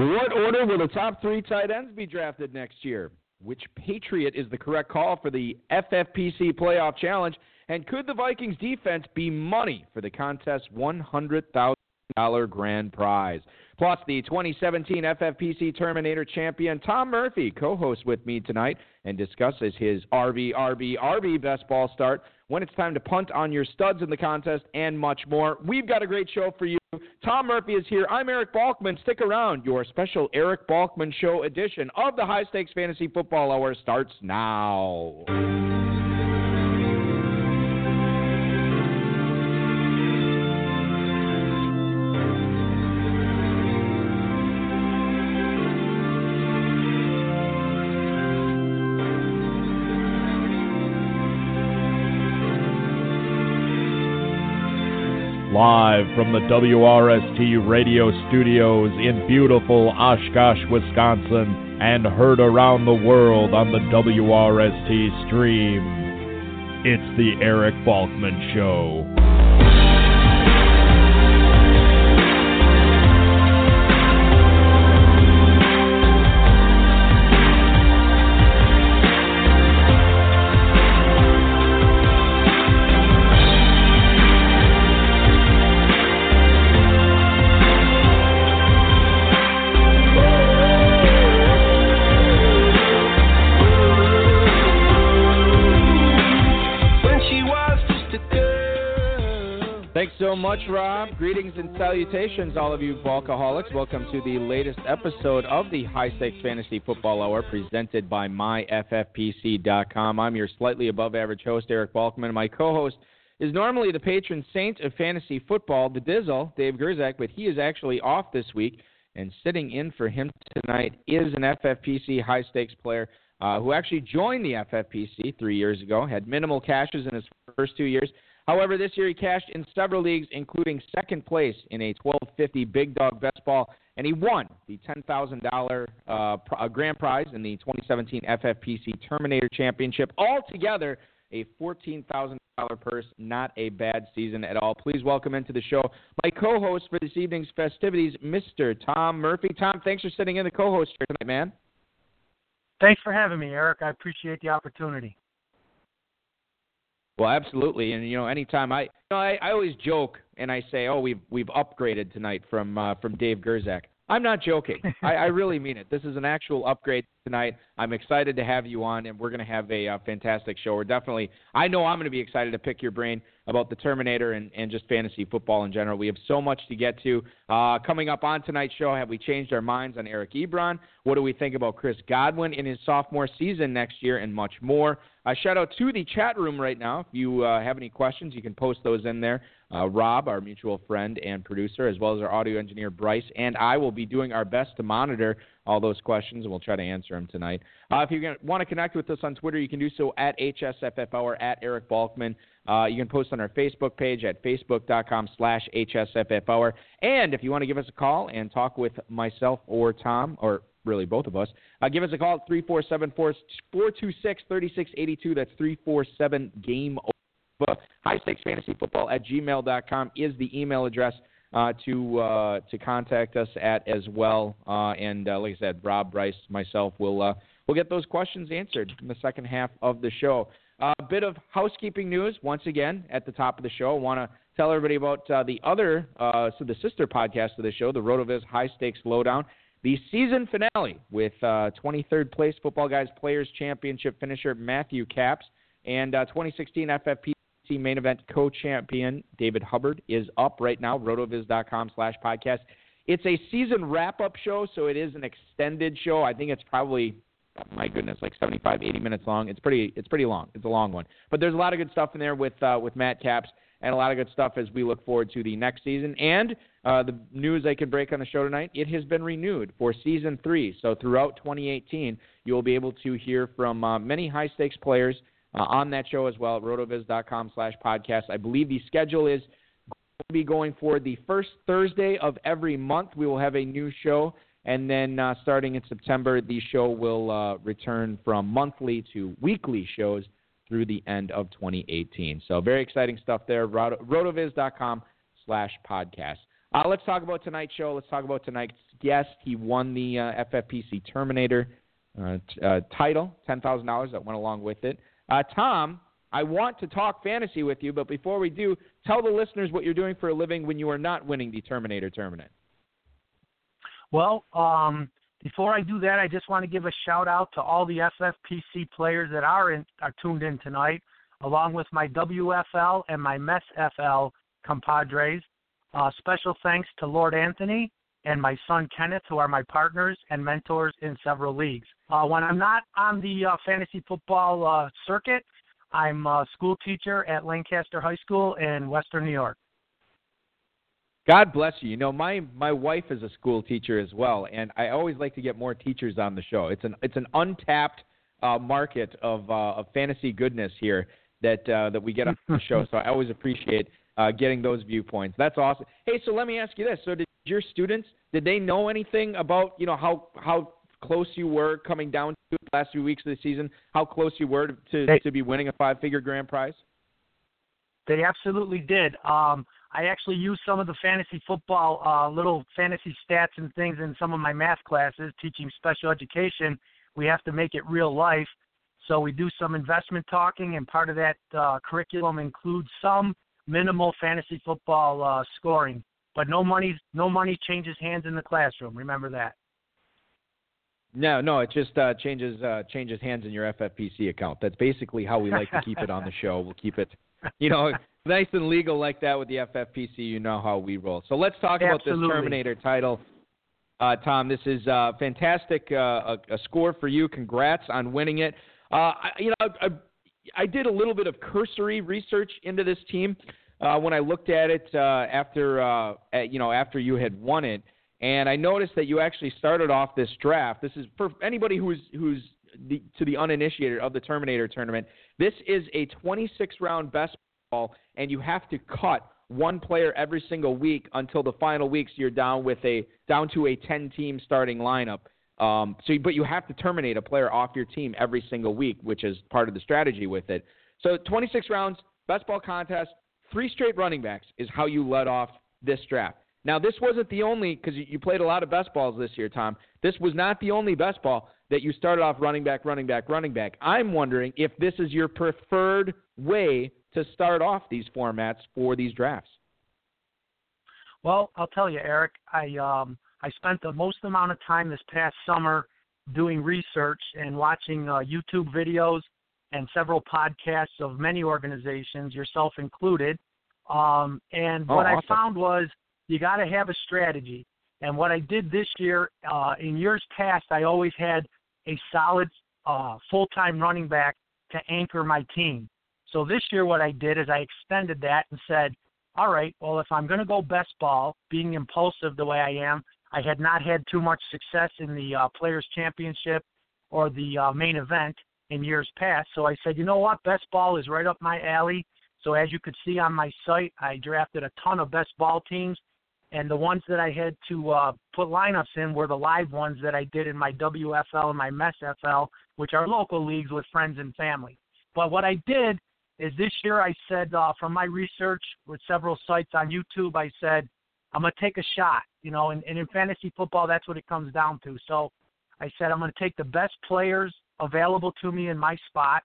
What order will the top three tight ends be drafted next year? Which Patriot is the correct call for the FFPC Playoff Challenge? And could the Vikings defense be money for the contest's $100,000 grand prize? Plus, the 2017 FFPC Terminator champion Tom Murphy co hosts with me tonight and discusses his RB, RB, RB best ball start when it's time to punt on your studs in the contest and much more. We've got a great show for you. Tom Murphy is here. I'm Eric Balkman. Stick around. Your special Eric Balkman Show edition of the High Stakes Fantasy Football Hour starts now. Live from the WRST radio studios in beautiful Oshkosh, Wisconsin, and heard around the world on the WRST stream. It's the Eric Balkman Show. Much, Rob. Greetings and salutations, all of you Balkaholics. Welcome to the latest episode of the High Stakes Fantasy Football Hour presented by MyFFPC.com. I'm your slightly above average host, Eric Balkman. My co host is normally the patron saint of fantasy football, the Dizzle, Dave Gerczak, but he is actually off this week. And sitting in for him tonight is an FFPC high stakes player uh, who actually joined the FFPC three years ago, had minimal cashes in his first two years However, this year he cashed in several leagues, including second place in a 1250 Big Dog Best Ball, and he won the $10,000 uh, grand prize in the 2017 FFPC Terminator Championship. Altogether, a $14,000 purse. Not a bad season at all. Please welcome into the show my co-host for this evening's festivities, Mr. Tom Murphy. Tom, thanks for sitting in the co-host chair tonight, man. Thanks for having me, Eric. I appreciate the opportunity. Well, absolutely, and you know, anytime I, you know, I, I always joke and I say, "Oh, we've we've upgraded tonight from uh, from Dave Gerczak." I'm not joking. I, I really mean it. This is an actual upgrade tonight. I'm excited to have you on, and we're going to have a uh, fantastic show. We're definitely, I know I'm going to be excited to pick your brain about the Terminator and, and just fantasy football in general. We have so much to get to. Uh, coming up on tonight's show, have we changed our minds on Eric Ebron? What do we think about Chris Godwin in his sophomore season next year, and much more? Uh, shout out to the chat room right now. If you uh, have any questions, you can post those in there. Uh, Rob, our mutual friend and producer, as well as our audio engineer Bryce, and I will be doing our best to monitor all those questions, and we'll try to answer them tonight. Uh, if you want to connect with us on Twitter, you can do so at HSFF Hour, at Eric Balkman. Uh, you can post on our Facebook page at facebook.com slash HSFF And if you want to give us a call and talk with myself or Tom, or really both of us, uh, give us a call at 347 426 3682. That's 347 Game Over. High Stakes Fantasy Football at gmail.com is the email address uh, to uh, to contact us at as well. Uh, and uh, like I said, Rob, Bryce, myself will uh, we'll get those questions answered in the second half of the show. A bit of housekeeping news once again at the top of the show. I want to tell everybody about the other so the sister podcast of the show, the RotoViz High Stakes Lowdown. The season finale with 23rd place Football Guys Players Championship finisher Matthew Caps and 2016 FFP main event co-champion David Hubbard is up right now. Rotoviz.com slash podcast. It's a season wrap-up show, so it is an extended show. I think it's probably my goodness, like 75, 80 minutes long. It's pretty, it's pretty long. It's a long one, but there's a lot of good stuff in there with uh, with Matt Caps and a lot of good stuff as we look forward to the next season. And uh, the news I can break on the show tonight, it has been renewed for season three. So throughout 2018, you will be able to hear from uh, many high stakes players uh, on that show as well at rotoviz.com slash podcast. I believe the schedule is going to be going for the first Thursday of every month. We will have a new show. And then uh, starting in September, the show will uh, return from monthly to weekly shows through the end of 2018. So very exciting stuff there. Rot- rotoviz.com slash podcast. Uh, let's talk about tonight's show. Let's talk about tonight's guest. He won the uh, FFPC Terminator uh, t- uh, title, ten thousand dollars that went along with it. Uh, Tom, I want to talk fantasy with you, but before we do, tell the listeners what you're doing for a living when you are not winning the Terminator tournament. Well, um, before I do that, I just want to give a shout out to all the FFPC players that are in, are tuned in tonight, along with my WFL and my MESFL compadres. Uh, special thanks to Lord Anthony and my son Kenneth, who are my partners and mentors in several leagues. Uh, when I'm not on the uh, fantasy football uh, circuit, I'm a school teacher at Lancaster High School in Western New York. God bless you. You know, my my wife is a school teacher as well, and I always like to get more teachers on the show. It's an it's an untapped uh, market of uh, of fantasy goodness here that uh, that we get on the show. So I always appreciate uh, getting those viewpoints. That's awesome. Hey, so let me ask you this: So did your students did they know anything about you know how how close you were coming down to the last few weeks of the season? How close you were to they, to be winning a five figure grand prize? They absolutely did. Um, I actually use some of the fantasy football uh, little fantasy stats and things in some of my math classes, teaching special education. We have to make it real life. So we do some investment talking, and part of that uh, curriculum includes some minimal fantasy football uh, scoring. But no money, no money changes hands in the classroom. Remember that. No, no, it just uh, changes uh, changes hands in your FFPC account. That's basically how we like to keep it on the show. We'll keep it, you know, nice and legal like that with the FFPC. You know how we roll. So let's talk about this Terminator title, uh, Tom. This is uh, fantastic. Uh, a, a, score for you. Congrats on winning it. Uh, I, you know, I, I, did a little bit of cursory research into this team uh, when I looked at it uh, after at, you know after you had won it. And I noticed that you actually started off this draft. This is for anybody who's who's the, to the uninitiated of the Terminator tournament. This is a 26 round best ball, and you have to cut one player every single week until the final weeks. You're down with a down to a 10 team starting lineup. Um, so, but you have to terminate a player off your team every single week, which is part of the strategy with it. So, 26 rounds, best ball contest, three straight running backs is how you let off this draft. Now, this wasn't the only, because you played a lot of best balls this year, Tom. This was not the only best ball that you started off running back, running back, running back. I'm wondering if this is your preferred way to start off these formats for these drafts. Well, I'll tell you, Eric. I um, I spent the most amount of time this past summer doing research and watching uh, YouTube videos and several podcasts of many organizations, yourself included. Um, and oh, what awesome. I found was you got to have a strategy. And what I did this year, uh, in years past, I always had a solid uh, full time running back to anchor my team. So this year, what I did is I extended that and said, all right, well, if I'm going to go best ball, being impulsive the way I am, I had not had too much success in the uh, Players' Championship or the uh, main event in years past. So I said, you know what, best ball is right up my alley. So as you could see on my site, I drafted a ton of best ball teams and the ones that I had to uh, put lineups in were the live ones that I did in my WFL and my MESFL, which are local leagues with friends and family. But what I did is this year I said uh, from my research with several sites on YouTube, I said I'm going to take a shot, you know, and, and in fantasy football that's what it comes down to. So I said I'm going to take the best players available to me in my spot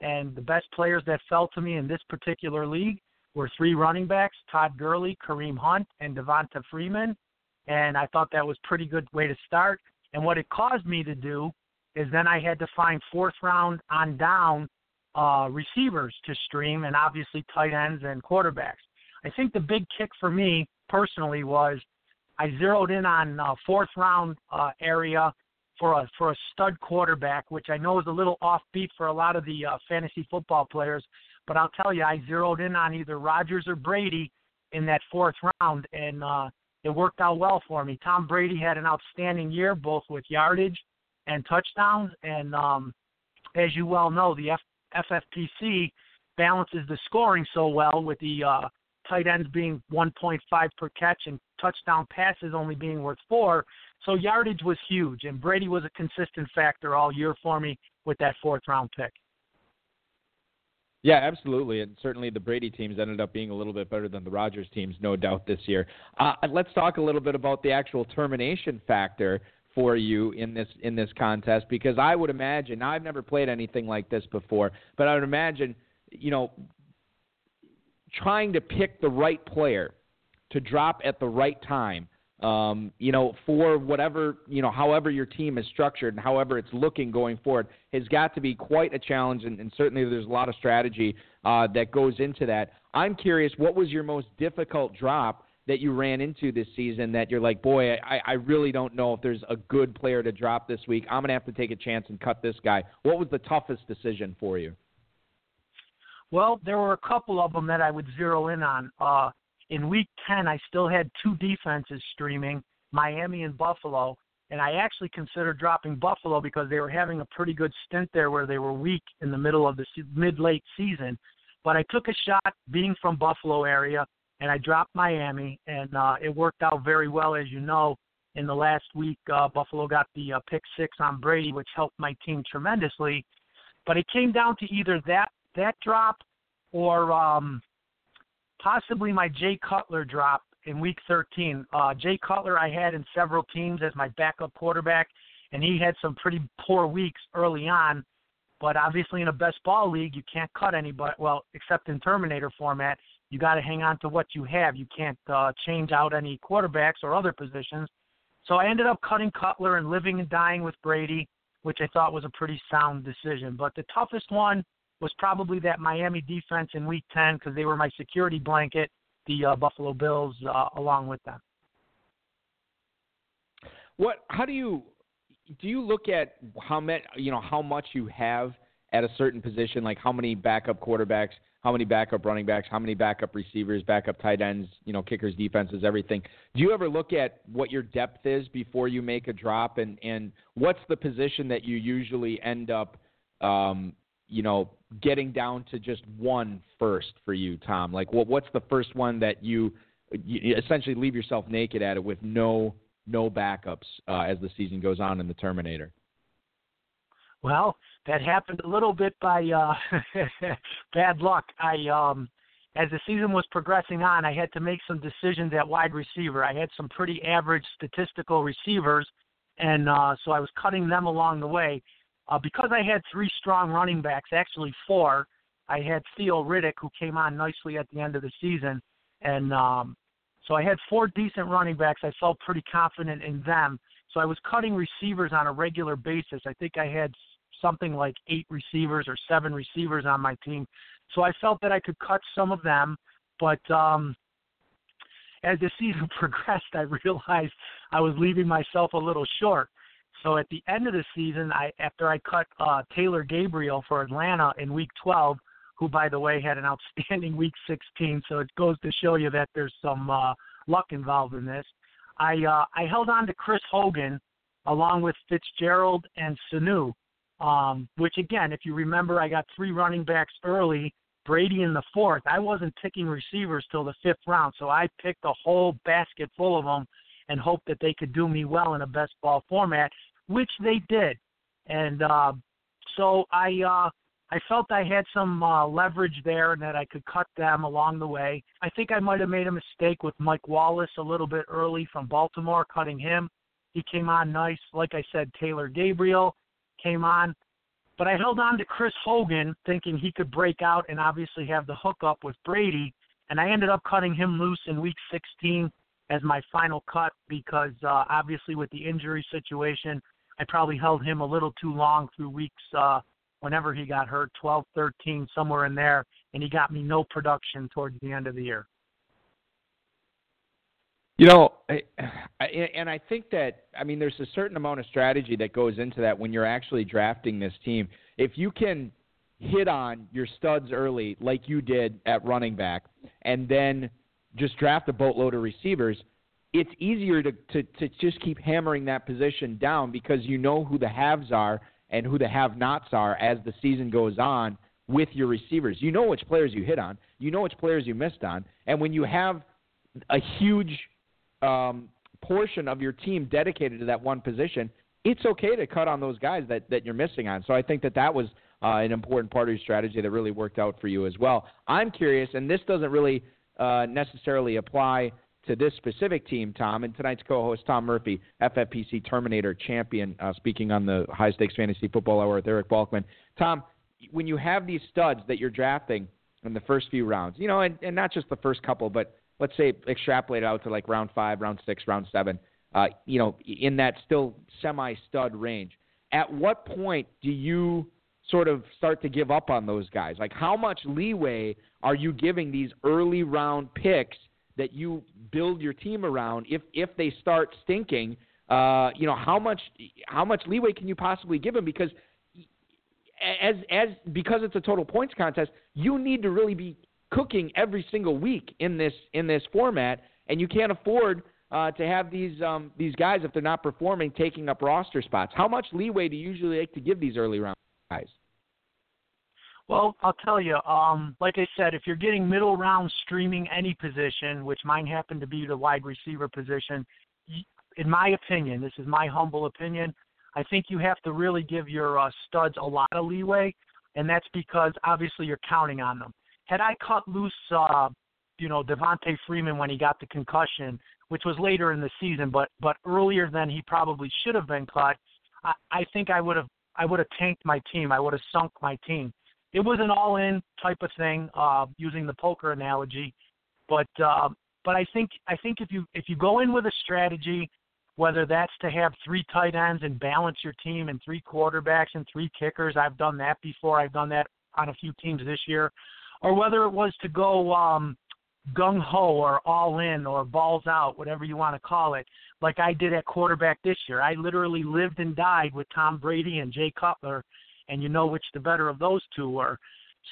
and the best players that fell to me in this particular league were three running backs, Todd Gurley, Kareem Hunt, and Devonta Freeman. And I thought that was a pretty good way to start. And what it caused me to do is then I had to find fourth round on down uh, receivers to stream and obviously tight ends and quarterbacks. I think the big kick for me personally was I zeroed in on uh, fourth round uh, area for a for a stud quarterback, which I know is a little offbeat for a lot of the uh, fantasy football players. But I'll tell you, I zeroed in on either Rodgers or Brady in that fourth round, and uh, it worked out well for me. Tom Brady had an outstanding year, both with yardage and touchdowns. And um, as you well know, the F- FFPC balances the scoring so well with the uh, tight ends being 1.5 per catch and touchdown passes only being worth four. So yardage was huge, and Brady was a consistent factor all year for me with that fourth round pick. Yeah, absolutely, and certainly the Brady teams ended up being a little bit better than the Rodgers teams, no doubt, this year. Uh, let's talk a little bit about the actual termination factor for you in this in this contest because I would imagine now I've never played anything like this before, but I would imagine you know trying to pick the right player to drop at the right time um, you know, for whatever, you know, however your team is structured and however it's looking going forward, has got to be quite a challenge. And, and certainly there's a lot of strategy uh, that goes into that. I'm curious, what was your most difficult drop that you ran into this season that you're like, boy, I, I really don't know if there's a good player to drop this week. I'm going to have to take a chance and cut this guy. What was the toughest decision for you? Well, there were a couple of them that I would zero in on. Uh, in week 10, I still had two defenses streaming, Miami and Buffalo. And I actually considered dropping Buffalo because they were having a pretty good stint there where they were weak in the middle of the mid late season. But I took a shot being from Buffalo area and I dropped Miami and uh, it worked out very well as you know. In the last week, uh, Buffalo got the uh, pick six on Brady, which helped my team tremendously. But it came down to either that that drop or um, possibly my Jay Cutler drop in week 13. Uh, Jay Cutler, I had in several teams as my backup quarterback, and he had some pretty poor weeks early on. But obviously, in a best ball league, you can't cut anybody. Well, except in Terminator format, you got to hang on to what you have. You can't uh, change out any quarterbacks or other positions. So I ended up cutting Cutler and living and dying with Brady, which I thought was a pretty sound decision. But the toughest one was probably that Miami defense in Week 10 because they were my security blanket. The uh, Buffalo Bills uh, along with them. What? How do you do? You look at how much you know how much you have at a certain position, like how many backup quarterbacks, how many backup running backs, how many backup receivers, backup tight ends, you know, kickers, defenses, everything. Do you ever look at what your depth is before you make a drop, and and what's the position that you usually end up um, you know, getting down to just one first for you, Tom? Like, what what's the first one that you, you essentially leave yourself naked at it with no no backups uh, as the season goes on in the Terminator? Well, that happened a little bit by uh, bad luck. I um, as the season was progressing on, I had to make some decisions at wide receiver. I had some pretty average statistical receivers, and uh, so I was cutting them along the way. Uh, because I had three strong running backs, actually four, I had Theo Riddick, who came on nicely at the end of the season. And um, so I had four decent running backs. I felt pretty confident in them. So I was cutting receivers on a regular basis. I think I had something like eight receivers or seven receivers on my team. So I felt that I could cut some of them. But um, as the season progressed, I realized I was leaving myself a little short. So at the end of the season, I after I cut uh, Taylor Gabriel for Atlanta in Week 12, who by the way had an outstanding Week 16, so it goes to show you that there's some uh, luck involved in this. I uh, I held on to Chris Hogan along with Fitzgerald and Sanu, um, which again, if you remember, I got three running backs early. Brady in the fourth. I wasn't picking receivers till the fifth round, so I picked a whole basket full of them and hoped that they could do me well in a best ball format which they did. And uh, so I uh, I felt I had some uh, leverage there and that I could cut them along the way. I think I might have made a mistake with Mike Wallace a little bit early from Baltimore, cutting him. He came on nice. Like I said, Taylor Gabriel came on. But I held on to Chris Hogan, thinking he could break out and obviously have the hookup with Brady. And I ended up cutting him loose in week 16 as my final cut because uh, obviously with the injury situation, I probably held him a little too long through weeks uh, whenever he got hurt, 12, 13, somewhere in there, and he got me no production towards the end of the year. You know, I, I, and I think that I mean, there's a certain amount of strategy that goes into that when you're actually drafting this team. If you can hit on your studs early, like you did at running back, and then just draft a boatload of receivers, it's easier to, to, to just keep hammering that position down because you know who the haves are and who the have nots are as the season goes on with your receivers. You know which players you hit on, you know which players you missed on, and when you have a huge um, portion of your team dedicated to that one position, it's okay to cut on those guys that, that you're missing on. So I think that that was uh, an important part of your strategy that really worked out for you as well. I'm curious, and this doesn't really uh, necessarily apply to this specific team, Tom, and tonight's co-host Tom Murphy, FFPC Terminator champion, uh, speaking on the High Stakes Fantasy Football Hour with Eric Balkman. Tom, when you have these studs that you're drafting in the first few rounds, you know, and, and not just the first couple, but let's say extrapolate out to like round five, round six, round seven, uh, you know, in that still semi-stud range. At what point do you sort of start to give up on those guys? Like, how much leeway are you giving these early round picks that you build your team around? If if they start stinking, uh, you know, how much how much leeway can you possibly give them? Because as as because it's a total points contest, you need to really be cooking every single week in this in this format, and you can't afford uh, to have these um, these guys if they're not performing taking up roster spots. How much leeway do you usually like to give these early round guys? Well, I'll tell you. Um, like I said, if you're getting middle round streaming any position, which mine happened to be the wide receiver position, in my opinion, this is my humble opinion. I think you have to really give your uh, studs a lot of leeway, and that's because obviously you're counting on them. Had I cut loose, uh, you know, Devonta Freeman when he got the concussion, which was later in the season, but but earlier than he probably should have been cut, I, I think I would have I would have tanked my team. I would have sunk my team. It was an all-in type of thing, uh, using the poker analogy, but uh, but I think I think if you if you go in with a strategy, whether that's to have three tight ends and balance your team and three quarterbacks and three kickers, I've done that before. I've done that on a few teams this year, or whether it was to go um, gung ho or all in or balls out, whatever you want to call it, like I did at quarterback this year. I literally lived and died with Tom Brady and Jay Cutler, and you know which the better of those two were.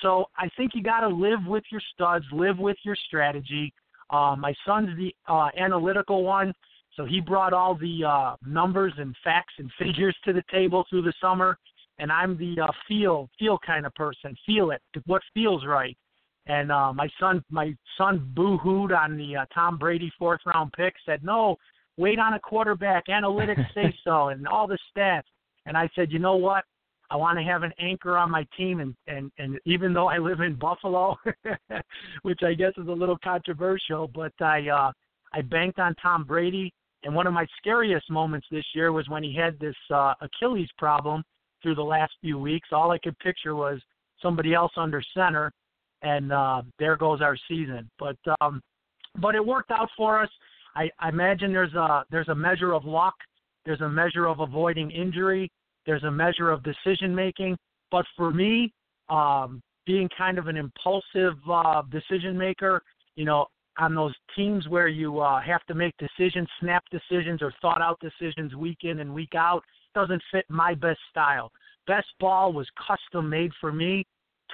So I think you got to live with your studs, live with your strategy. Uh, my son's the uh, analytical one, so he brought all the uh, numbers and facts and figures to the table through the summer, and I'm the uh, feel feel kind of person. Feel it, what feels right. And uh, my son, my son boo-hooed on the uh, Tom Brady fourth round pick. Said no, wait on a quarterback. Analytics say so, and all the stats. And I said, you know what? I want to have an anchor on my team, and and and even though I live in Buffalo, which I guess is a little controversial, but I uh, I banked on Tom Brady. And one of my scariest moments this year was when he had this uh, Achilles problem through the last few weeks. All I could picture was somebody else under center and uh, there goes our season. But um, but it worked out for us. I, I imagine there's a there's a measure of luck, there's a measure of avoiding injury, there's a measure of decision making. But for me, um, being kind of an impulsive uh, decision maker, you know, on those teams where you uh, have to make decisions, snap decisions, or thought out decisions week in and week out, doesn't fit my best style. Best ball was custom made for me.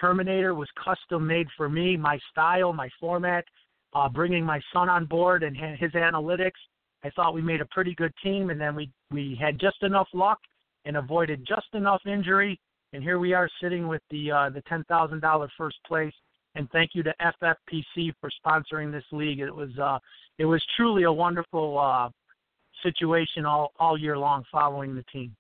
Terminator was custom made for me, my style, my format. Uh, bringing my son on board and his analytics, I thought we made a pretty good team, and then we we had just enough luck and avoided just enough injury, and here we are sitting with the uh, the ten thousand dollar first place. And thank you to FFPC for sponsoring this league. It was uh, it was truly a wonderful uh, situation all all year long following the team.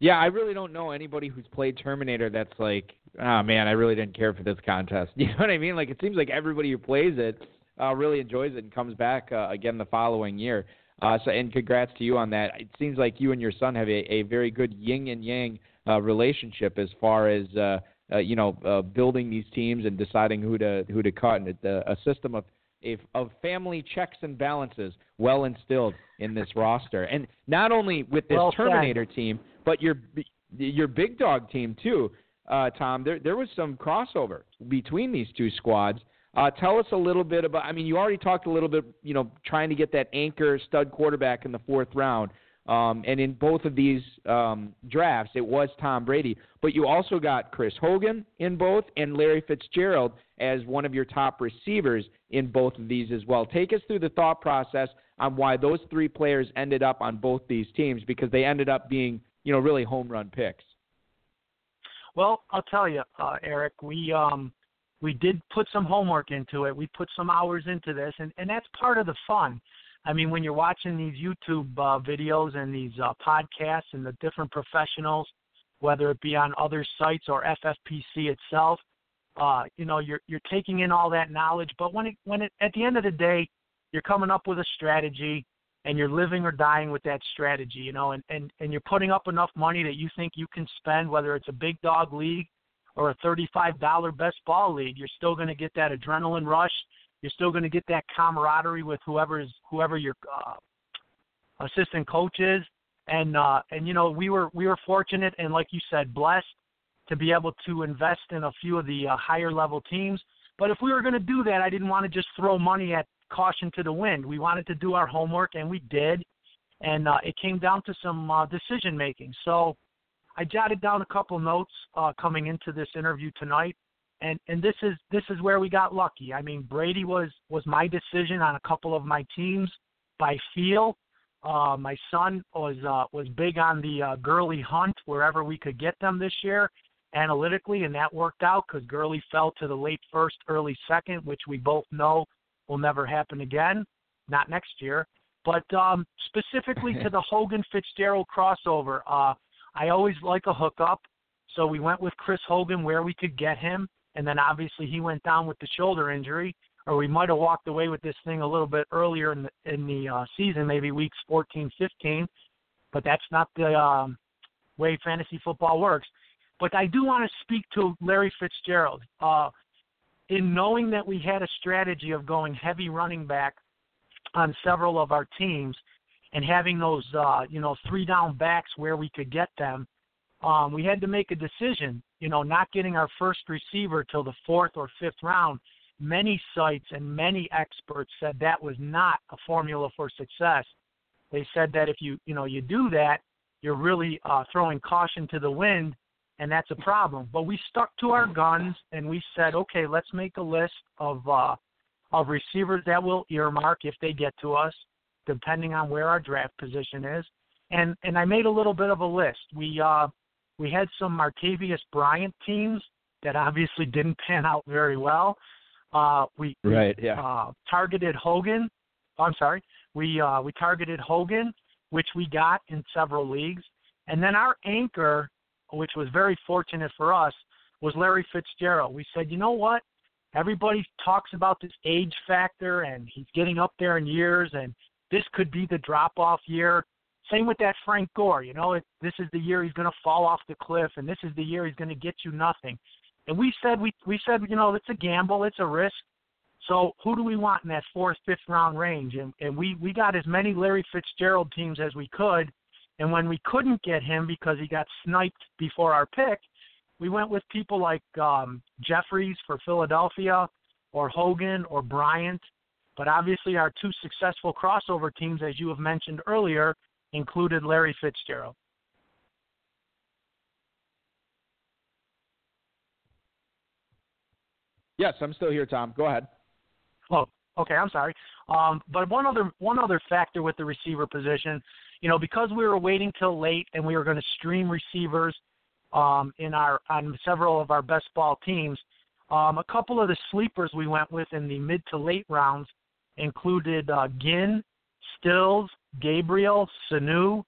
Yeah, I really don't know anybody who's played Terminator that's like, oh man, I really didn't care for this contest. You know what I mean? Like it seems like everybody who plays it uh, really enjoys it and comes back uh, again the following year. Uh, so, and congrats to you on that. It seems like you and your son have a, a very good yin and yang uh, relationship as far as uh, uh, you know uh, building these teams and deciding who to who to cut, and it, uh, a system of a, of family checks and balances well instilled in this roster. And not only with this well Terminator team, but your your big dog team too, uh, Tom. There there was some crossover between these two squads. Uh, tell us a little bit about. I mean, you already talked a little bit. You know, trying to get that anchor stud quarterback in the fourth round. Um, and in both of these um, drafts, it was Tom Brady. But you also got Chris Hogan in both and Larry Fitzgerald as one of your top receivers in both of these as well. Take us through the thought process on why those three players ended up on both these teams because they ended up being you know, really home run picks? Well, I'll tell you, uh, Eric, we um, we did put some homework into it. We put some hours into this, and and that's part of the fun. I mean, when you're watching these YouTube uh, videos and these uh, podcasts and the different professionals, whether it be on other sites or FFPC itself. Uh, you know, you're you're taking in all that knowledge, but when it when it at the end of the day, you're coming up with a strategy and you're living or dying with that strategy, you know, and, and, and you're putting up enough money that you think you can spend, whether it's a big dog league or a $35 best ball league, you're still going to get that adrenaline rush. You're still going to get that camaraderie with whoever is whoever your uh, assistant coach is, and uh, and you know we were we were fortunate and like you said blessed to be able to invest in a few of the uh, higher level teams. But if we were going to do that, I didn't want to just throw money at caution to the wind. We wanted to do our homework, and we did. And uh, it came down to some uh, decision making. So I jotted down a couple notes uh, coming into this interview tonight, and and this is this is where we got lucky. I mean, Brady was was my decision on a couple of my teams by feel. Uh, my son was uh, was big on the uh, Gurley Hunt wherever we could get them this year analytically, and that worked out because Gurley fell to the late first, early second, which we both know will never happen again, not next year. But um, specifically to the Hogan Fitzgerald crossover, uh, I always like a hookup. So we went with Chris Hogan where we could get him, and then obviously he went down with the shoulder injury, or we might have walked away with this thing a little bit earlier in the in the uh, season, maybe weeks 14, 15. But that's not the um, way fantasy football works. But I do want to speak to Larry Fitzgerald. Uh, in knowing that we had a strategy of going heavy running back on several of our teams and having those uh, you know three down backs where we could get them, um, we had to make a decision. You know, not getting our first receiver till the fourth or fifth round. Many sites and many experts said that was not a formula for success. They said that if you you know you do that, you're really uh, throwing caution to the wind and that's a problem. But we stuck to our guns and we said, okay, let's make a list of uh, of receivers that will earmark if they get to us, depending on where our draft position is. And and I made a little bit of a list. We uh, we had some Martavis Bryant teams that obviously didn't pan out very well. Uh, we right, yeah. uh, targeted Hogan. Oh, I'm sorry. We uh, we targeted Hogan, which we got in several leagues. And then our anchor which was very fortunate for us, was Larry Fitzgerald. We said, you know what? Everybody talks about this age factor, and he's getting up there in years, and this could be the drop off year. Same with that Frank Gore. You know, it, this is the year he's going to fall off the cliff, and this is the year he's going to get you nothing. And we said, we we said, you know, it's a gamble, it's a risk. So who do we want in that fourth, fifth round range? And and we we got as many Larry Fitzgerald teams as we could, and when we couldn't get him because he got sniped before our pick, we went with people like um, Jeffries for Philadelphia, or Hogan, or Bryant. But obviously, our two successful crossover teams, as you have mentioned earlier, included Larry Fitzgerald. Yes, I'm still here, Tom. Go ahead. Oh, okay. I'm sorry. Um, but one other one other factor with the receiver position you know, because we were waiting till late and we were going to stream receivers um, in our on several of our best ball teams. Um, a couple of the sleepers we went with in the mid to late rounds included uh, Ginn, Stills, Gabriel, Sanu,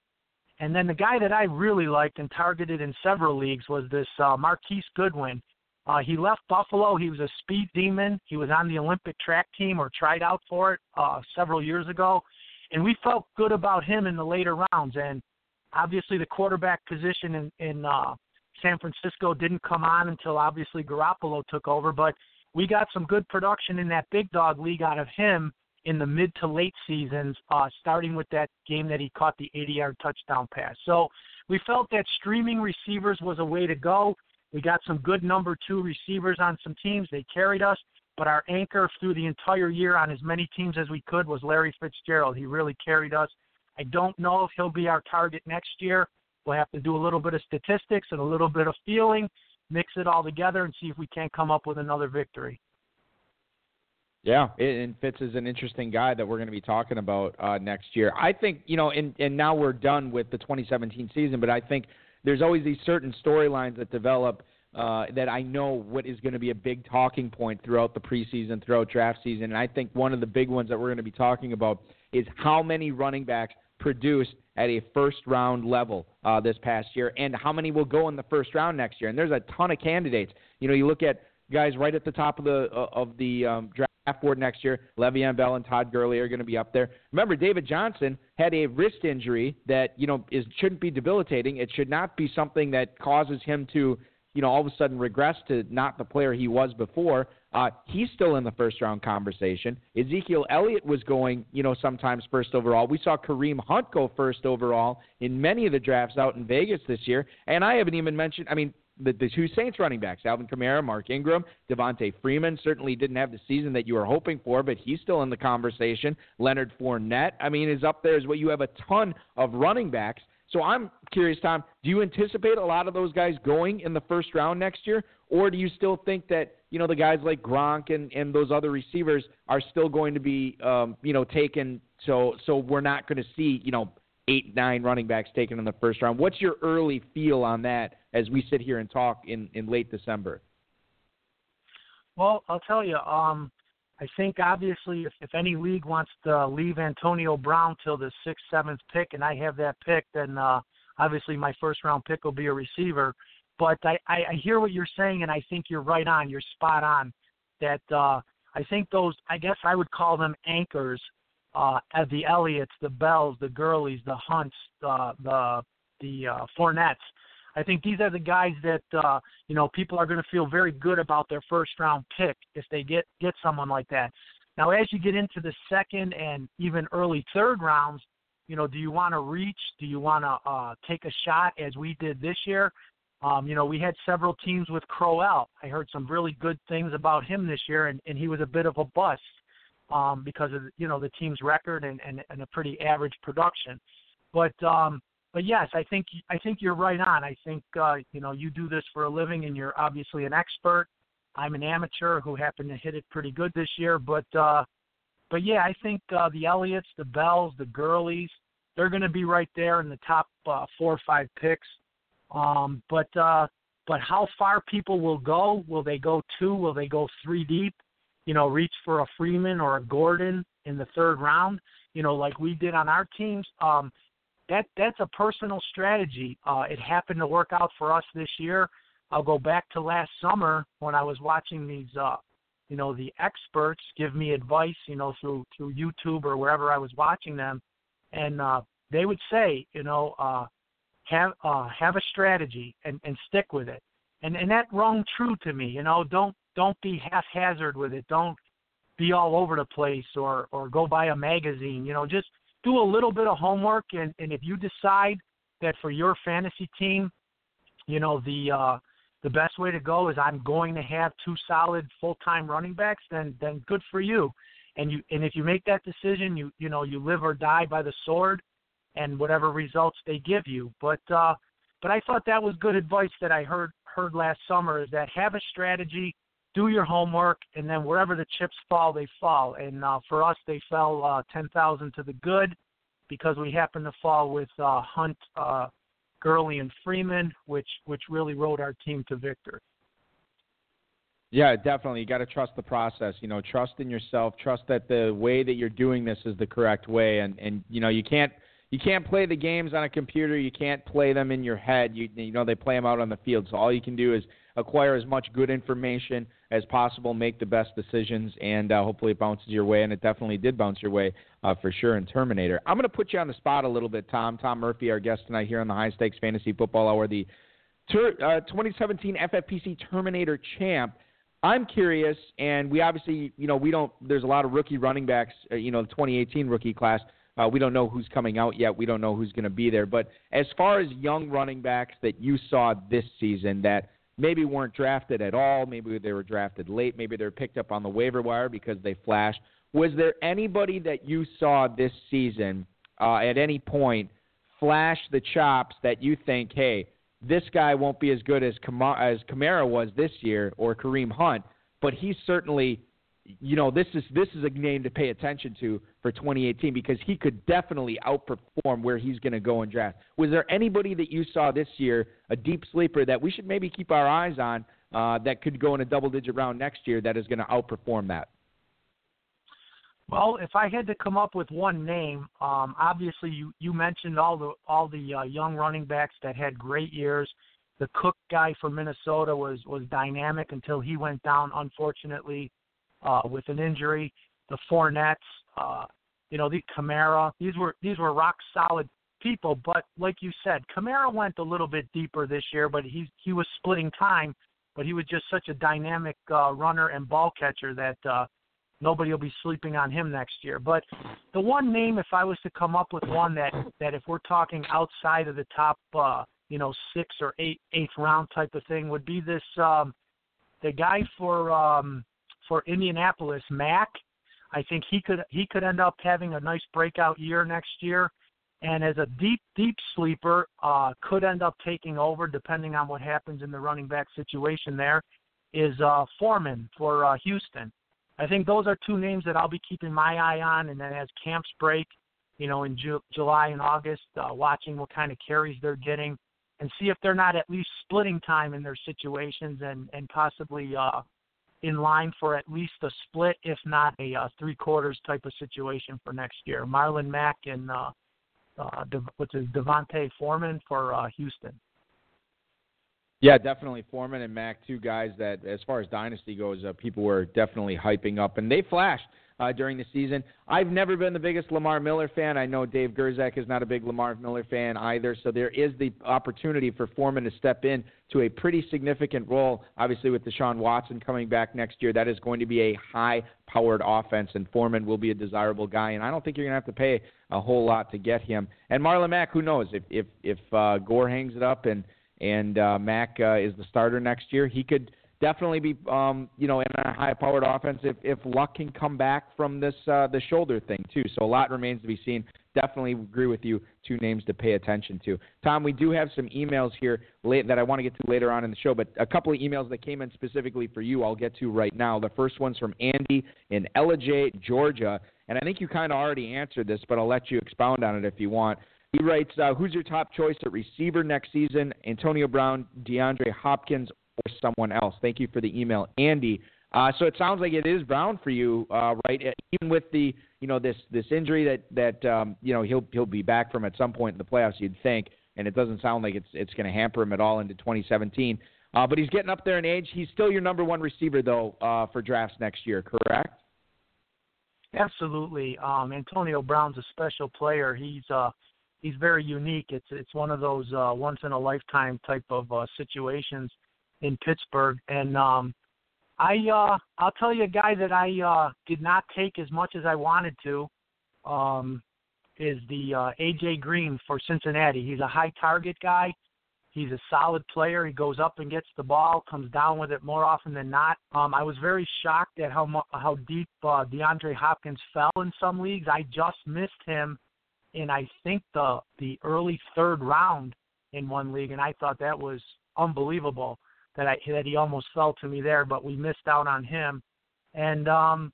and then the guy that I really liked and targeted in several leagues was this uh, Marquise Goodwin. Uh, he left Buffalo. He was a speed demon. He was on the Olympic track team or tried out for it uh, several years ago and we felt good about him in the later rounds. And obviously, the quarterback position in in uh, San Francisco didn't come on until obviously Garoppolo took over. But we got some good production in that big dog league out of him in the mid to late seasons, uh, starting with that game that he caught the 80-yard touchdown pass. So we felt that streaming receivers was a way to go. We got some good number two receivers on some teams. They carried us. But our anchor through the entire year on as many teams as we could was Larry Fitzgerald. He really carried us. I don't know if he'll be our target next year. We'll have to do a little bit of statistics and a little bit of feeling, mix it all together, and see if we can't come up with another victory. Yeah, and Fitz is an interesting guy that we're going to be talking about uh, next year. I think you know, and and now we're done with the 2017 season, but I think there's always these certain storylines that develop uh, that I know what is going to be a big talking point throughout the preseason, throughout draft season. And I think one of the big ones that we're going to be talking about is how many running backs produced at a first round level uh, this past year, and how many will go in the first round next year. And there's a ton of candidates. You know, you look at guys right at the top of the uh, of the um, draft board next year. Le'Veon Bell and Todd Gurley are going to be up there. Remember, David Johnson had a wrist injury that you know is shouldn't be debilitating. It should not be something that causes him to you know all of a sudden regress to not the player he was before. Uh, he's still in the first round conversation. Ezekiel Elliott was going, you know, sometimes first overall. We saw Kareem Hunt go first overall in many of the drafts out in Vegas this year. And I haven't even mentioned, I mean, the, the two Saints running backs, Alvin Kamara, Mark Ingram, Devonta Freeman, certainly didn't have the season that you were hoping for, but he's still in the conversation. Leonard Fournette, I mean, is up there as well. You have a ton of running backs. So I'm curious, Tom, do you anticipate a lot of those guys going in the first round next year? Or do you still think that, you know, the guys like Gronk and, and those other receivers are still going to be, um, you know, taken so so we're not going to see, you know, eight, nine running backs taken in the first round. What's your early feel on that as we sit here and talk in, in late December? Well, I'll tell you, um, I think obviously if, if any league wants to leave Antonio Brown till the sixth, seventh pick, and I have that pick, then uh, obviously my first round pick will be a receiver. But I, I, I hear what you're saying, and I think you're right on. You're spot on. That uh, I think those, I guess I would call them anchors uh, as the Elliotts, the Bells, the Gurleys, the Hunts, uh, the the uh, Fournettes. I think these are the guys that uh, you know people are going to feel very good about their first round pick if they get get someone like that. Now, as you get into the second and even early third rounds, you know, do you want to reach? Do you want to uh, take a shot as we did this year? Um, you know, we had several teams with Crowell. I heard some really good things about him this year, and, and he was a bit of a bust um, because of you know the team's record and, and, and a pretty average production. But um, but yes, I think I think you're right on. I think uh, you know you do this for a living, and you're obviously an expert. I'm an amateur who happened to hit it pretty good this year, but uh, but yeah, I think uh, the Elliotts, the Bells, the Gurleys, they're going to be right there in the top uh, four or five picks. Um, but uh, but how far people will go? Will they go two? Will they go three deep? you know, reach for a Freeman or a Gordon in the third round, you know, like we did on our teams. Um, that that's a personal strategy. Uh, it happened to work out for us this year. I'll go back to last summer when I was watching these, uh, you know, the experts give me advice, you know, through through YouTube or wherever I was watching them, and uh, they would say, you know, uh, have uh, have a strategy and and stick with it. And and that rung true to me. You know, don't don't be haphazard with it. Don't be all over the place or or go buy a magazine. You know, just do a little bit of homework and and if you decide that for your fantasy team, you know the uh the best way to go is I'm going to have two solid full-time running backs, then then good for you. And you and if you make that decision, you you know you live or die by the sword, and whatever results they give you. But uh, but I thought that was good advice that I heard heard last summer is that have a strategy, do your homework, and then wherever the chips fall, they fall. And uh, for us, they fell uh, ten thousand to the good because we happened to fall with uh, Hunt, uh, Gurley, and Freeman, which which really rode our team to victory. Yeah, definitely. You got to trust the process. You know, trust in yourself. Trust that the way that you're doing this is the correct way. And and you know, you can't you can't play the games on a computer. You can't play them in your head. You you know, they play them out on the field. So all you can do is acquire as much good information as possible, make the best decisions, and uh, hopefully it bounces your way. And it definitely did bounce your way uh, for sure in Terminator. I'm going to put you on the spot a little bit, Tom. Tom Murphy, our guest tonight here on the High Stakes Fantasy Football Hour, the ter- uh, 2017 FFPC Terminator champ. I'm curious, and we obviously, you know, we don't. There's a lot of rookie running backs. Uh, you know, the 2018 rookie class. Uh, we don't know who's coming out yet. We don't know who's going to be there. But as far as young running backs that you saw this season that maybe weren't drafted at all. Maybe they were drafted late. Maybe they were picked up on the waiver wire because they flashed. Was there anybody that you saw this season uh, at any point flash the chops that you think, hey, this guy won't be as good as Kam- as Kamara was this year or Kareem Hunt, but he's certainly you know, this is this is a name to pay attention to for 2018 because he could definitely outperform where he's going to go in draft. Was there anybody that you saw this year, a deep sleeper that we should maybe keep our eyes on uh, that could go in a double-digit round next year that is going to outperform that? Well, if I had to come up with one name, um, obviously you you mentioned all the all the uh, young running backs that had great years. The Cook guy from Minnesota was was dynamic until he went down, unfortunately, uh, with an injury. The Fournettes, uh, you know, the Kamara, these were these were rock solid people. But like you said, Kamara went a little bit deeper this year, but he he was splitting time. But he was just such a dynamic uh, runner and ball catcher that uh, nobody will be sleeping on him next year. But the one name, if I was to come up with one that that if we're talking outside of the top, uh, you know, six or eight eighth round type of thing, would be this um, the guy for um, for Indianapolis, Mac. I think he could he could end up having a nice breakout year next year. And as a deep, deep sleeper, uh, could end up taking over depending on what happens in the running back situation. There is uh, Foreman for uh, Houston. I think those are two names that I'll be keeping my eye on. And then as camps break, you know, in Ju- July and August, uh, watching what kind of carries they're getting, and see if they're not at least splitting time in their situations and and possibly uh, in line for at least a split, if not a uh, three quarters type of situation for next year. Marlon Mack and uh, uh, De- what's his D'Onta Foreman for uh, Houston. Yeah, definitely Foreman and Mack, two guys that, as far as dynasty goes, uh, people were definitely hyping up, and they flashed uh, during the season. I've never been the biggest Lamar Miller fan. I know Dave Gerczak is not a big Lamar Miller fan either. So there is the opportunity for Foreman to step in to a pretty significant role. Obviously, with Deshaun Watson coming back next year, that is going to be a high-powered offense, and Foreman will be a desirable guy. And I don't think you're going to have to pay a whole lot to get him. And Marlon Mack, who knows if if if uh, Gore hangs it up and and uh, Mack uh, is the starter next year, he could definitely be um, you know in a high-powered offense if if Luck can come back from this uh, the shoulder thing too. So a lot remains to be seen. Definitely agree with you. Two names to pay attention to. Tom, we do have some emails here late that I want to get to later on in the show, but a couple of emails that came in specifically for you, I'll get to right now. The first one's from Andy in Ellijay, Georgia, and I think you kind of already answered this, but I'll let you expound on it if you want. He writes, uh, "Who's your top choice at receiver next season? Antonio Brown, DeAndre Hopkins, or someone else?" Thank you for the email, Andy. Uh, so it sounds like it is Brown for you, uh, right? Even with the you know this this injury that that um, you know he'll he'll be back from at some point in the playoffs, you'd think, and it doesn't sound like it's it's going to hamper him at all into 2017. Uh, but he's getting up there in age. He's still your number one receiver though uh, for drafts next year, correct? Absolutely. Um, Antonio Brown's a special player. He's uh, he's very unique. It's it's one of those uh, once in a lifetime type of uh, situations in Pittsburgh. And um, I uh, I'll tell you a guy that I uh, did not take as much as I wanted to um, is the uh, AJ Green for Cincinnati. He's a high target guy. He's a solid player. He goes up and gets the ball, comes down with it more often than not. Um, I was very shocked at how how deep uh, DeAndre Hopkins fell in some leagues. I just missed him in I think the the early third round in one league, and I thought that was unbelievable that I that he almost fell to me there, but we missed out on him. And um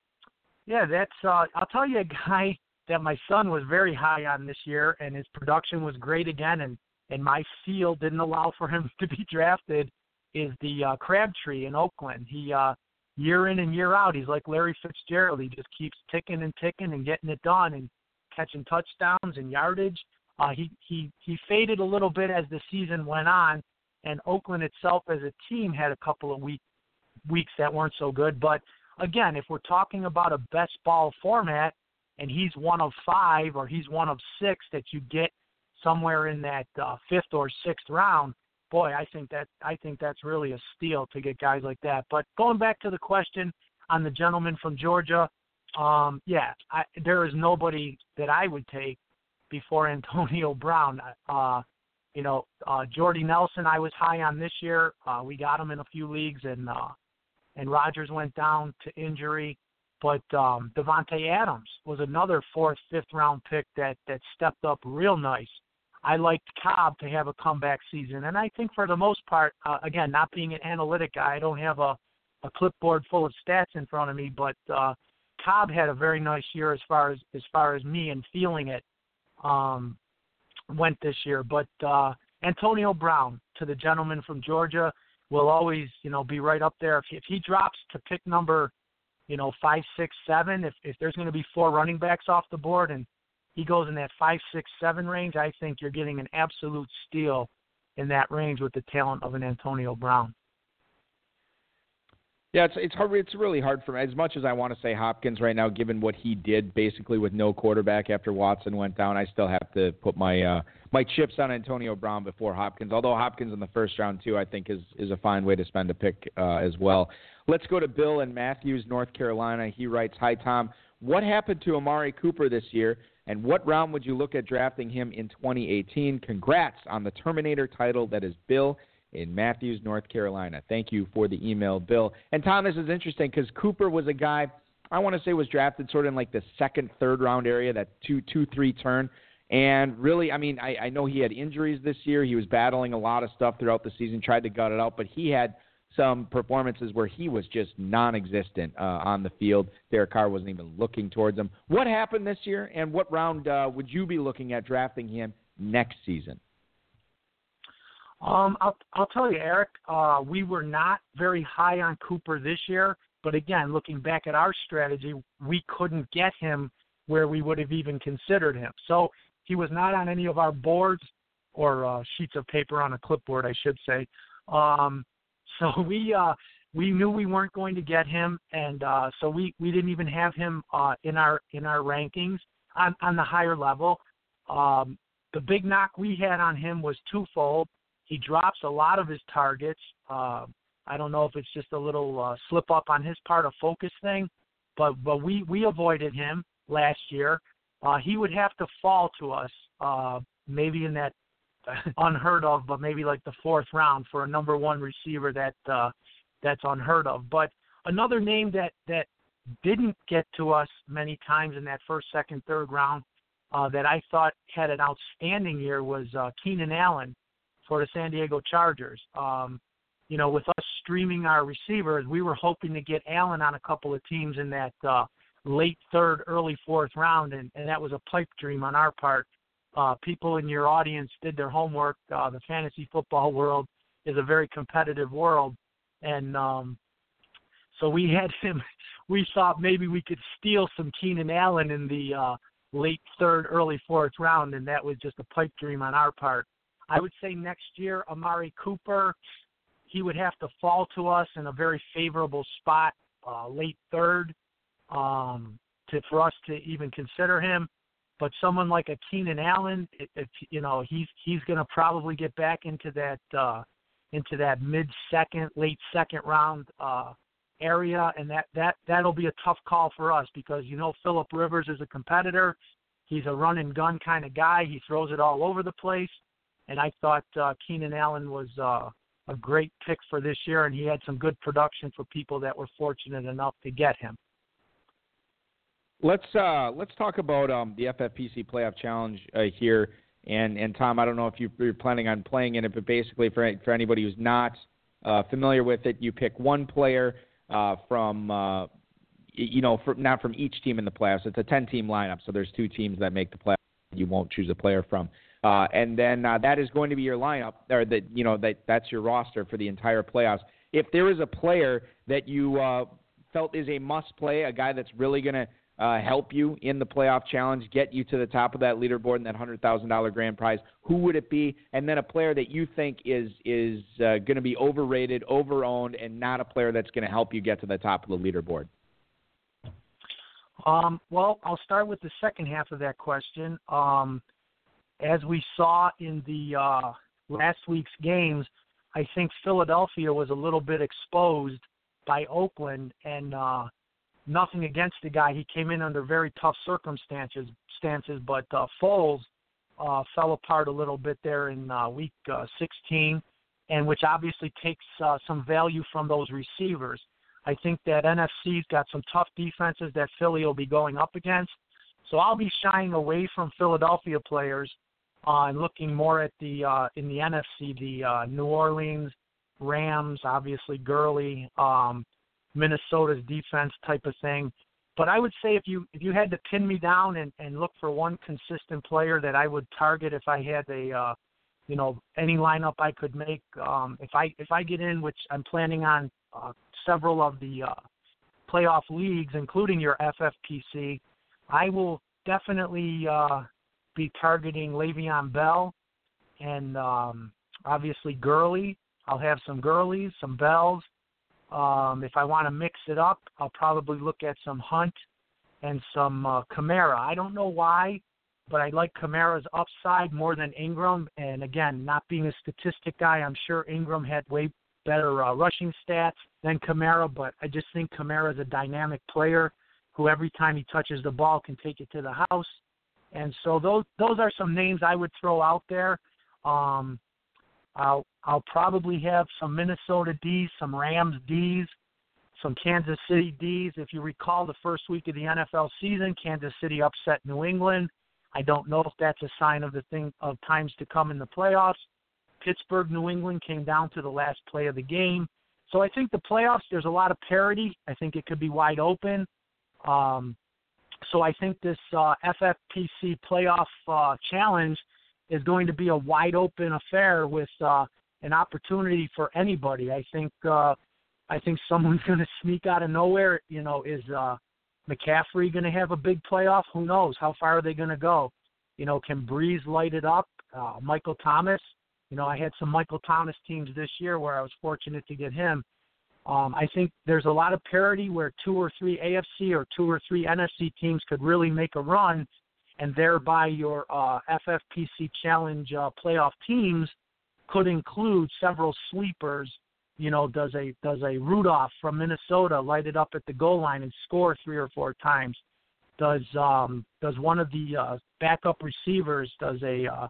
yeah, that's uh I'll tell you a guy that my son was very high on this year and his production was great again and and my field didn't allow for him to be drafted is the uh Crabtree in Oakland. He uh year in and year out he's like Larry Fitzgerald. He just keeps ticking and ticking and getting it done and catching touchdowns and yardage. Uh, he he he faded a little bit as the season went on, and Oakland itself as a team had a couple of week weeks that weren't so good. But again, if we're talking about a best ball format, and he's one of five or he's one of six that you get somewhere in that uh, fifth or sixth round, boy, I think that I think that's really a steal to get guys like that. But going back to the question on the gentleman from Georgia, um, yeah, I, there is nobody that I would take before Antonio Brown. Uh, you know, uh, Jordy Nelson, I was high on this year. Uh, we got him in a few leagues, and uh, and Rodgers went down to injury. But um, Davante Adams was another fourth, fifth round pick that that stepped up real nice. I liked Cobb to have a comeback season, and I think for the most part, uh, again, not being an analytic guy, I don't have a a clipboard full of stats in front of me, but uh, Cobb had a very nice year as far as as far as me and feeling it um, went this year. But uh, Antonio Brown, to the gentleman from Georgia, will always you know be right up there. If he, if he drops to pick number, you know five, six, seven, if if there's going to be four running backs off the board and he goes in that five, six, seven range, I think you're getting an absolute steal in that range with the talent of an Antonio Brown. Yeah, it's it's hard. It's really hard for me. As much as I want to say Hopkins right now, given what he did basically with no quarterback after Watson went down, I still have to put my uh, my chips on Antonio Brown before Hopkins. Although Hopkins in the first round too, I think is is a fine way to spend a pick uh, as well. Let's go to Bill and Matthews, North Carolina. He writes, "Hi Tom, what happened to Amari Cooper this year, and what round would you look at drafting him in 2018? Congrats on the Terminator title that is Bill." In Matthews, North Carolina. Thank you for the email, Bill. And Tom, this is interesting because Cooper was a guy I want to say was drafted sort of in like the second, third round area, that two, two, three turn. And really, I mean, I, I know he had injuries this year. He was battling a lot of stuff throughout the season, tried to gut it out, but he had some performances where he was just non-existent uh, on the field. Derek Carr wasn't even looking towards him. What happened this year, and what round uh, would you be looking at drafting him next season? Um, I'll I'll tell you, Eric. Uh, we were not very high on Cooper this year, but again, looking back at our strategy, we couldn't get him where we would have even considered him. So he was not on any of our boards or uh, sheets of paper on a clipboard, I should say. Um, so we uh, we knew we weren't going to get him, and uh, so we we didn't even have him uh, in our in our rankings on on the higher level. Um, the big knock we had on him was twofold. He drops a lot of his targets. Uh, I don't know if it's just a little uh, slip up on his part, a focus thing, but but we we avoided him last year. Uh, he would have to fall to us, uh, maybe in that unheard of, but maybe like the fourth round for a number one receiver that uh, that's unheard of. But another name that that didn't get to us many times in that first, second, third round uh, that I thought had an outstanding year was uh, Keenan Allen for the San Diego Chargers. Um, you know, with us streaming our receivers, we were hoping to get Allen on a couple of teams in that uh, late third, early fourth round, and, and that was a pipe dream on our part. Uh, people in your audience did their homework. Uh, the fantasy football world is a very competitive world, and um, so we had him. We thought maybe we could steal some Keenan Allen in the uh, late third, early fourth round, and that was just a pipe dream on our part. I would say next year, Amari Cooper, he would have to fall to us in a very favorable spot, uh, late third, um, to for us to even consider him. But someone like a Keenan Allen, if you know, he's he's going to probably get back into that uh, into that mid second, late second round uh, area, and that that that'll be a tough call for us because you know Philip Rivers is a competitor. He's a run and gun kind of guy. He throws it all over the place and I thought uh, Keenan Allen was uh, a great pick for this year, and he had some good production for people that were fortunate enough to get him. Let's uh, let's talk about um, the FFPC Playoff Challenge uh, here, and and Tom, I don't know if you, are planning on playing in it, but basically for for anybody who's not uh, familiar with it, you pick one player uh, from uh, you know not from each team in the playoffs. It's a ten team lineup, so there's two teams that make the playoffs. You won't choose a player from. Uh, and then uh, that is going to be your lineup, or that you know that that's your roster for the entire playoffs. If there is a player that you uh, felt is a must play, a guy that's really going to uh, help you in the playoff challenge, get you to the top of that leaderboard and that hundred thousand dollar grand prize, who would it be? And then a player that you think is is uh, going to be overrated, overowned, and not a player that's going to help you get to the top of the leaderboard. Um, well, I'll start with the second half of that question. Um, as we saw in the uh, last week's games, I think Philadelphia was a little bit exposed by Oakland, and uh, nothing against the guy. He came in under very tough circumstances, stances, but uh, Foles uh, fell apart a little bit there in uh, week uh, 16, and which obviously takes uh, some value from those receivers. I think that NFC's got some tough defenses that Philly will be going up against. So I'll be shying away from Philadelphia players and looking more at the uh, in the NFC, the uh, New Orleans Rams, obviously Gurley, um, Minnesota's defense type of thing. But I would say if you if you had to pin me down and, and look for one consistent player that I would target if I had a uh, you know any lineup I could make, um, if I if I get in, which I'm planning on uh, several of the uh, playoff leagues, including your FFPC, I will definitely uh, be targeting Le'Veon Bell and um, obviously Gurley. I'll have some Gurleys, some Bells, um, if I want to mix it up, I'll probably look at some Hunt and some uh, Kamara. I don't know why, but I like Kamara's upside more than Ingram. And again, not being a statistic guy, I'm sure Ingram had way better uh, rushing stats than Kamara, but I just think Kamara is a dynamic player who every time he touches the ball can take it to the house. And so those those are some names I would throw out there. Um, I'll I'll probably have some Minnesota D's, some Rams D's, some Kansas City D's. If you recall the first week of the NFL season, Kansas City upset New England. I don't know if that's a sign of the thing of times to come in the playoffs. Pittsburgh, New England came down to the last play of the game. So I think the playoffs, there's a lot of parity. I think it could be wide open. Um, so I think this uh, FFPC playoff uh, challenge is going to be a wide open affair with uh, an opportunity for anybody. I think uh, I think someone's going to sneak out of nowhere. You know, is uh, McCaffrey going to have a big playoff? Who knows? How far are they going to go? You know, can Brees light it up? Uh, Michael Thomas. You know, I had some Michael Thomas teams this year where I was fortunate to get him. Um, I think there's a lot of parity where two or three AFC or two or three NFC teams could really make a run and thereby your uh, FFPC Challenge uh, playoff teams could include several sleepers. You know, does a does a Rudolph from Minnesota light it up at the goal line and score three or four times? Does um, does one of the uh, backup receivers does a uh,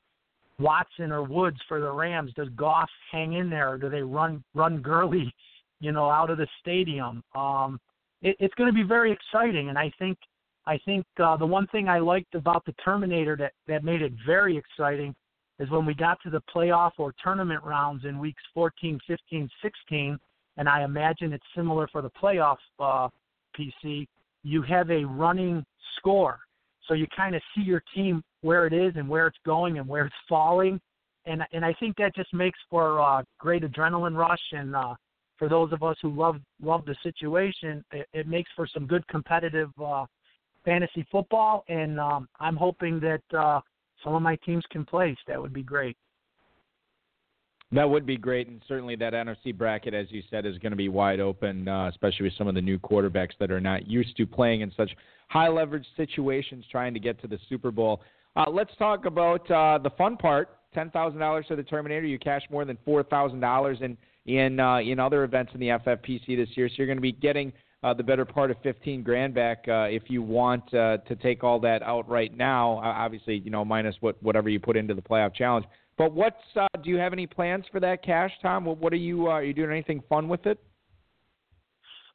Watson or Woods for the Rams? Does Goff hang in there? Or do they run run Gurley, you know, out of the stadium? Um, it, it's going to be very exciting, and I think I think uh, the one thing I liked about the Terminator that that made it very exciting is when we got to the playoff or tournament rounds in weeks 14, 15, 16, and I imagine it's similar for the playoff uh, PC. You have a running score, so you kind of see your team where it is and where it's going and where it's falling, and and I think that just makes for a great adrenaline rush and. Uh, for those of us who love love the situation, it, it makes for some good competitive uh, fantasy football, and um, I'm hoping that uh, some of my teams can place. That would be great. That would be great, and certainly that NFC bracket, as you said, is going to be wide open, uh, especially with some of the new quarterbacks that are not used to playing in such high leverage situations, trying to get to the Super Bowl. Uh, let's talk about uh, the fun part. Ten thousand dollars to the Terminator. You cash more than four thousand dollars in in uh, in other events in the FFPC this year, so you're going to be getting uh, the better part of 15 grand back uh, if you want uh, to take all that out right now. Obviously, you know, minus what whatever you put into the playoff challenge. But what's uh, do you have any plans for that cash, Tom? What, what are you uh, are you doing anything fun with it?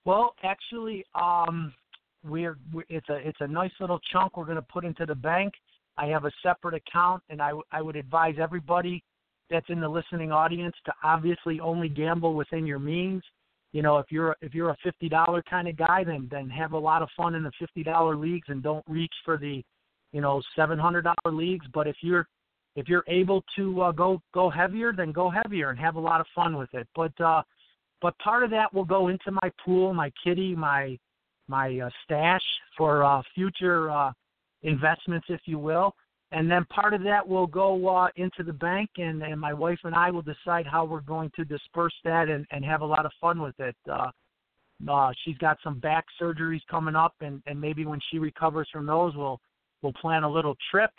Well, actually, um, we're, we're it's a it's a nice little chunk we're going to put into the bank. I have a separate account, and I I would advise everybody that's in the listening audience to obviously only gamble within your means you know, if you're if you're a fifty dollar kind of guy, then then have a lot of fun in the fifty dollar leagues and don't reach for the, you know, seven hundred dollar leagues. But if you're if you're able to uh, go go heavier, then go heavier and have a lot of fun with it. But uh, but part of that will go into my pool, my kitty, my my uh, stash for uh, future uh, investments, if you will and then part of that will go uh, into the bank, and, and my wife and I will decide how we're going to disperse that and, and have a lot of fun with it. Uh, uh, she's got some back surgeries coming up, and, and maybe when she recovers from those, we'll we'll plan a little trip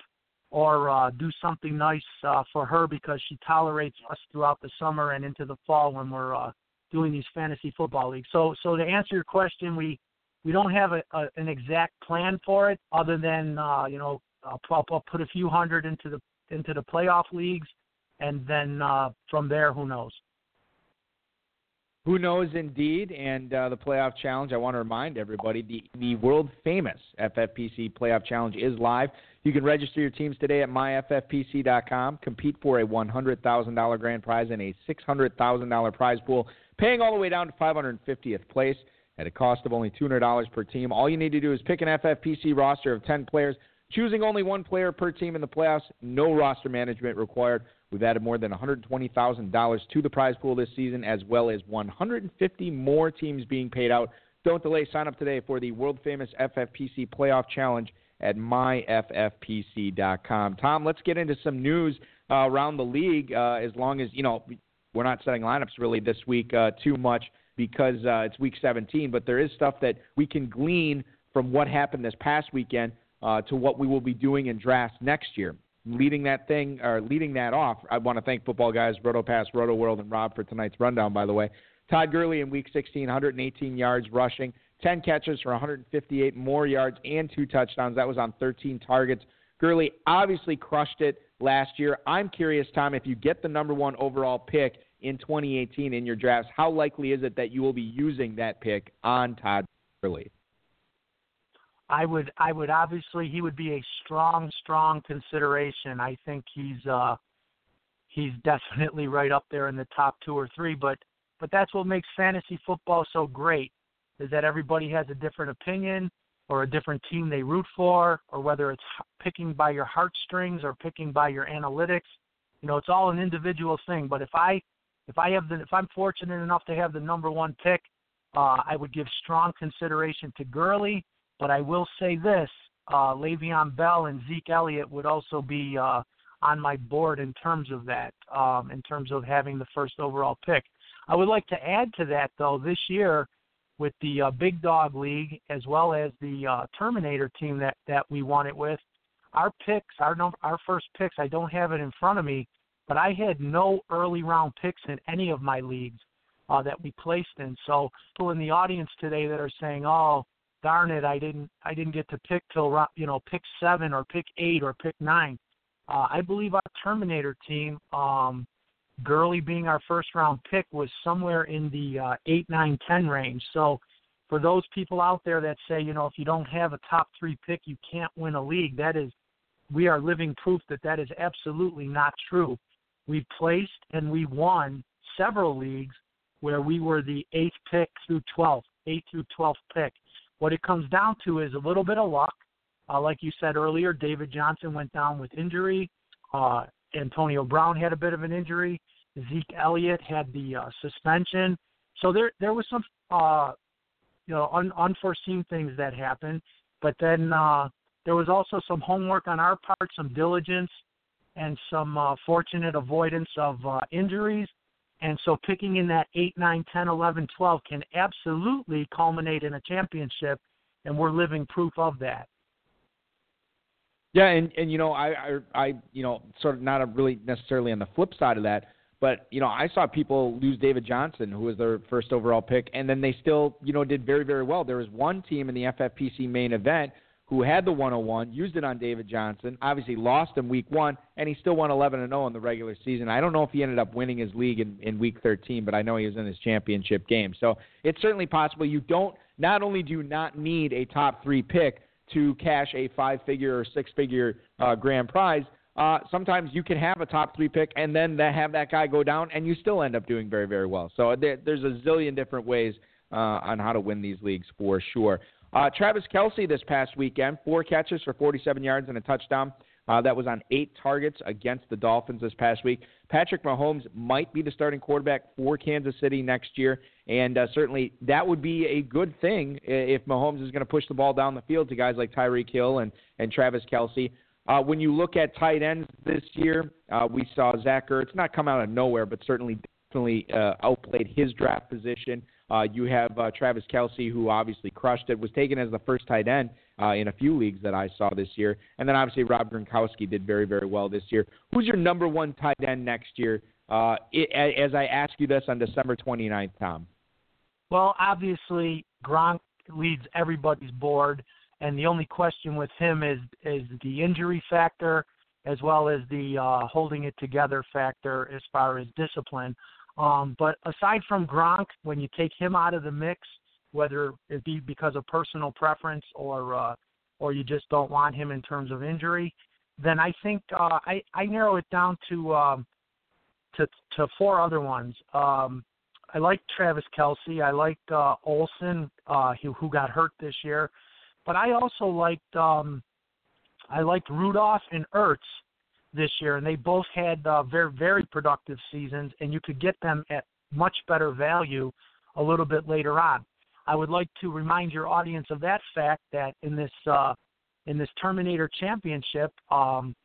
or uh, do something nice uh, for her because she tolerates us throughout the summer and into the fall when we're uh, doing these fantasy football leagues. So so to answer your question, we we don't have a, a, an exact plan for it other than uh, you know I'll, I'll put a few hundred into the into the playoff leagues, and then uh, from there, who knows? Who knows indeed, and uh, the playoff challenge. I want to remind everybody the the world famous FFPC playoff challenge is live. You can register your teams today at myffpc.com. Compete for a $100,000 grand prize and a $600,000 prize pool, paying all the way down to 550th place. at a cost of only $200 per team. All you need to do is pick an FFPC roster of 10 players, choosing only one player per team in the playoffs. No roster management required. We've added more than $120,000 to the prize pool this season, as well as 150 more teams being paid out. Don't delay. Sign up today for the world famous FFPC Playoff Challenge at myffpc.com. Tom, let's get into some news uh, around the league. Uh, as long as you know, we're not setting lineups really this week uh, too much because uh, it's week 17, but there is stuff that we can glean from what happened this past weekend uh, to what we will be doing in drafts next year. Leading that thing or leading that off, I want to thank football guys RotoPass, Roto World, and Rob for tonight's rundown. By the way, Todd Gurley in Week 16, 118 yards rushing, 10 catches for 158 more yards and two touchdowns. That was on 13 targets. Gurley obviously crushed it last year. I'm curious, Tom, if you get the number one overall pick in 2018 in your drafts, how likely is it that you will be using that pick on Todd Gurley? I would I would obviously he would be a strong strong consideration. I think he's uh he's definitely right up there in the top 2 or 3, but but that's what makes fantasy football so great is that everybody has a different opinion or a different team they root for or whether it's picking by your heartstrings or picking by your analytics. You know, it's all an individual thing, but if I if I have the if I'm fortunate enough to have the number 1 pick, uh I would give strong consideration to Gurley but I will say this: uh, Le'Veon Bell and Zeke Elliott would also be uh, on my board in terms of that, um, in terms of having the first overall pick. I would like to add to that, though, this year with the uh, Big Dog League as well as the uh, Terminator team that that we won it with. Our picks, our our first picks. I don't have it in front of me, but I had no early round picks in any of my leagues uh, that we placed in. So people in the audience today that are saying, "Oh, darn it, I didn't I didn't get to pick till you know pick seven or pick eight or pick nine. Uh, I believe our Terminator team, um, Gurley being our first round pick, was somewhere in the uh, eight, nine, ten range. So for those people out there that say, you know, if you don't have a top three pick, you can't win a league, that is, we are living proof that that is absolutely not true. We've placed and we won several leagues where we were the eighth pick through 12th, eighth through 12th pick. What it comes down to is a little bit of luck. Uh, like you said earlier, David Johnson went down with injury. Uh, Antonio Brown had a bit of an injury. Zeke Elliott had the uh, suspension. So there there was some uh, you know un, unforeseen things that happened. But then uh, there was also some homework on our part, some diligence, and some uh, fortunate avoidance of uh, injuries. And so picking in that 8, 9, 10, 11, 12 can absolutely culminate in a championship, and we're living proof of that. Yeah, and and you know, I I, I you know, sort of not really necessarily on the flip side of that, but you know, I saw people lose David Johnson, who was their first overall pick, and then they still you know did very very well. There was one team in the FFPC main event who had the 101, used it on David Johnson, obviously lost him week one, and he still won 11 and 0 in the regular season. I don't know if he ended up winning his league in, in week 13, but I know he was in his championship game. So it's certainly possible. You don't, not only do you not need a top three pick to cash a five figure or six figure uh, grand prize, uh, sometimes you can have a top three pick and then that, have that guy go down and you still end up doing very, very well. So there, there's a zillion different ways uh, on how to win these leagues for sure. Uh, Travis Kelce this past weekend, four catches for 47 yards and a touchdown. Uh, that was on eight targets against the Dolphins this past week. Patrick Mahomes might be the starting quarterback for Kansas City next year, and uh, certainly that would be a good thing if Mahomes is going to push the ball down the field to guys like Tyreek Hill and, and Travis Kelce. Uh, when you look at tight ends this year, uh, we saw Zach Ertz not come out of nowhere, but certainly definitely uh, outplayed his draft position. Uh, you have uh, Travis Kelce, who obviously crushed it, was taken as the first tight end uh, in a few leagues that I saw this year. And then obviously Rob Gronkowski did very, very well this year. Who's your number one tight end next year? Uh, it, as I ask you this on December 29th, Tom. Well, obviously Gronk leads everybody's board, and the only question with him is is the injury factor as well as the uh, holding it together factor as far as discipline. Um, but aside from Gronk, when you take him out of the mix, whether it be because of personal preference or uh, or you just don't want him in terms of injury, then I think uh, I I narrow it down to um, to to four other ones. Um, I like Travis Kelce. I liked uh, Olsen, uh, who, who got hurt this year, but I also liked um, I liked Rudolph and Ertz this year, and they both had uh, very very productive seasons, and you could get them at much better value a little bit later on. I would like to remind your audience of that fact that in this uh, in this Terminator Championship, um,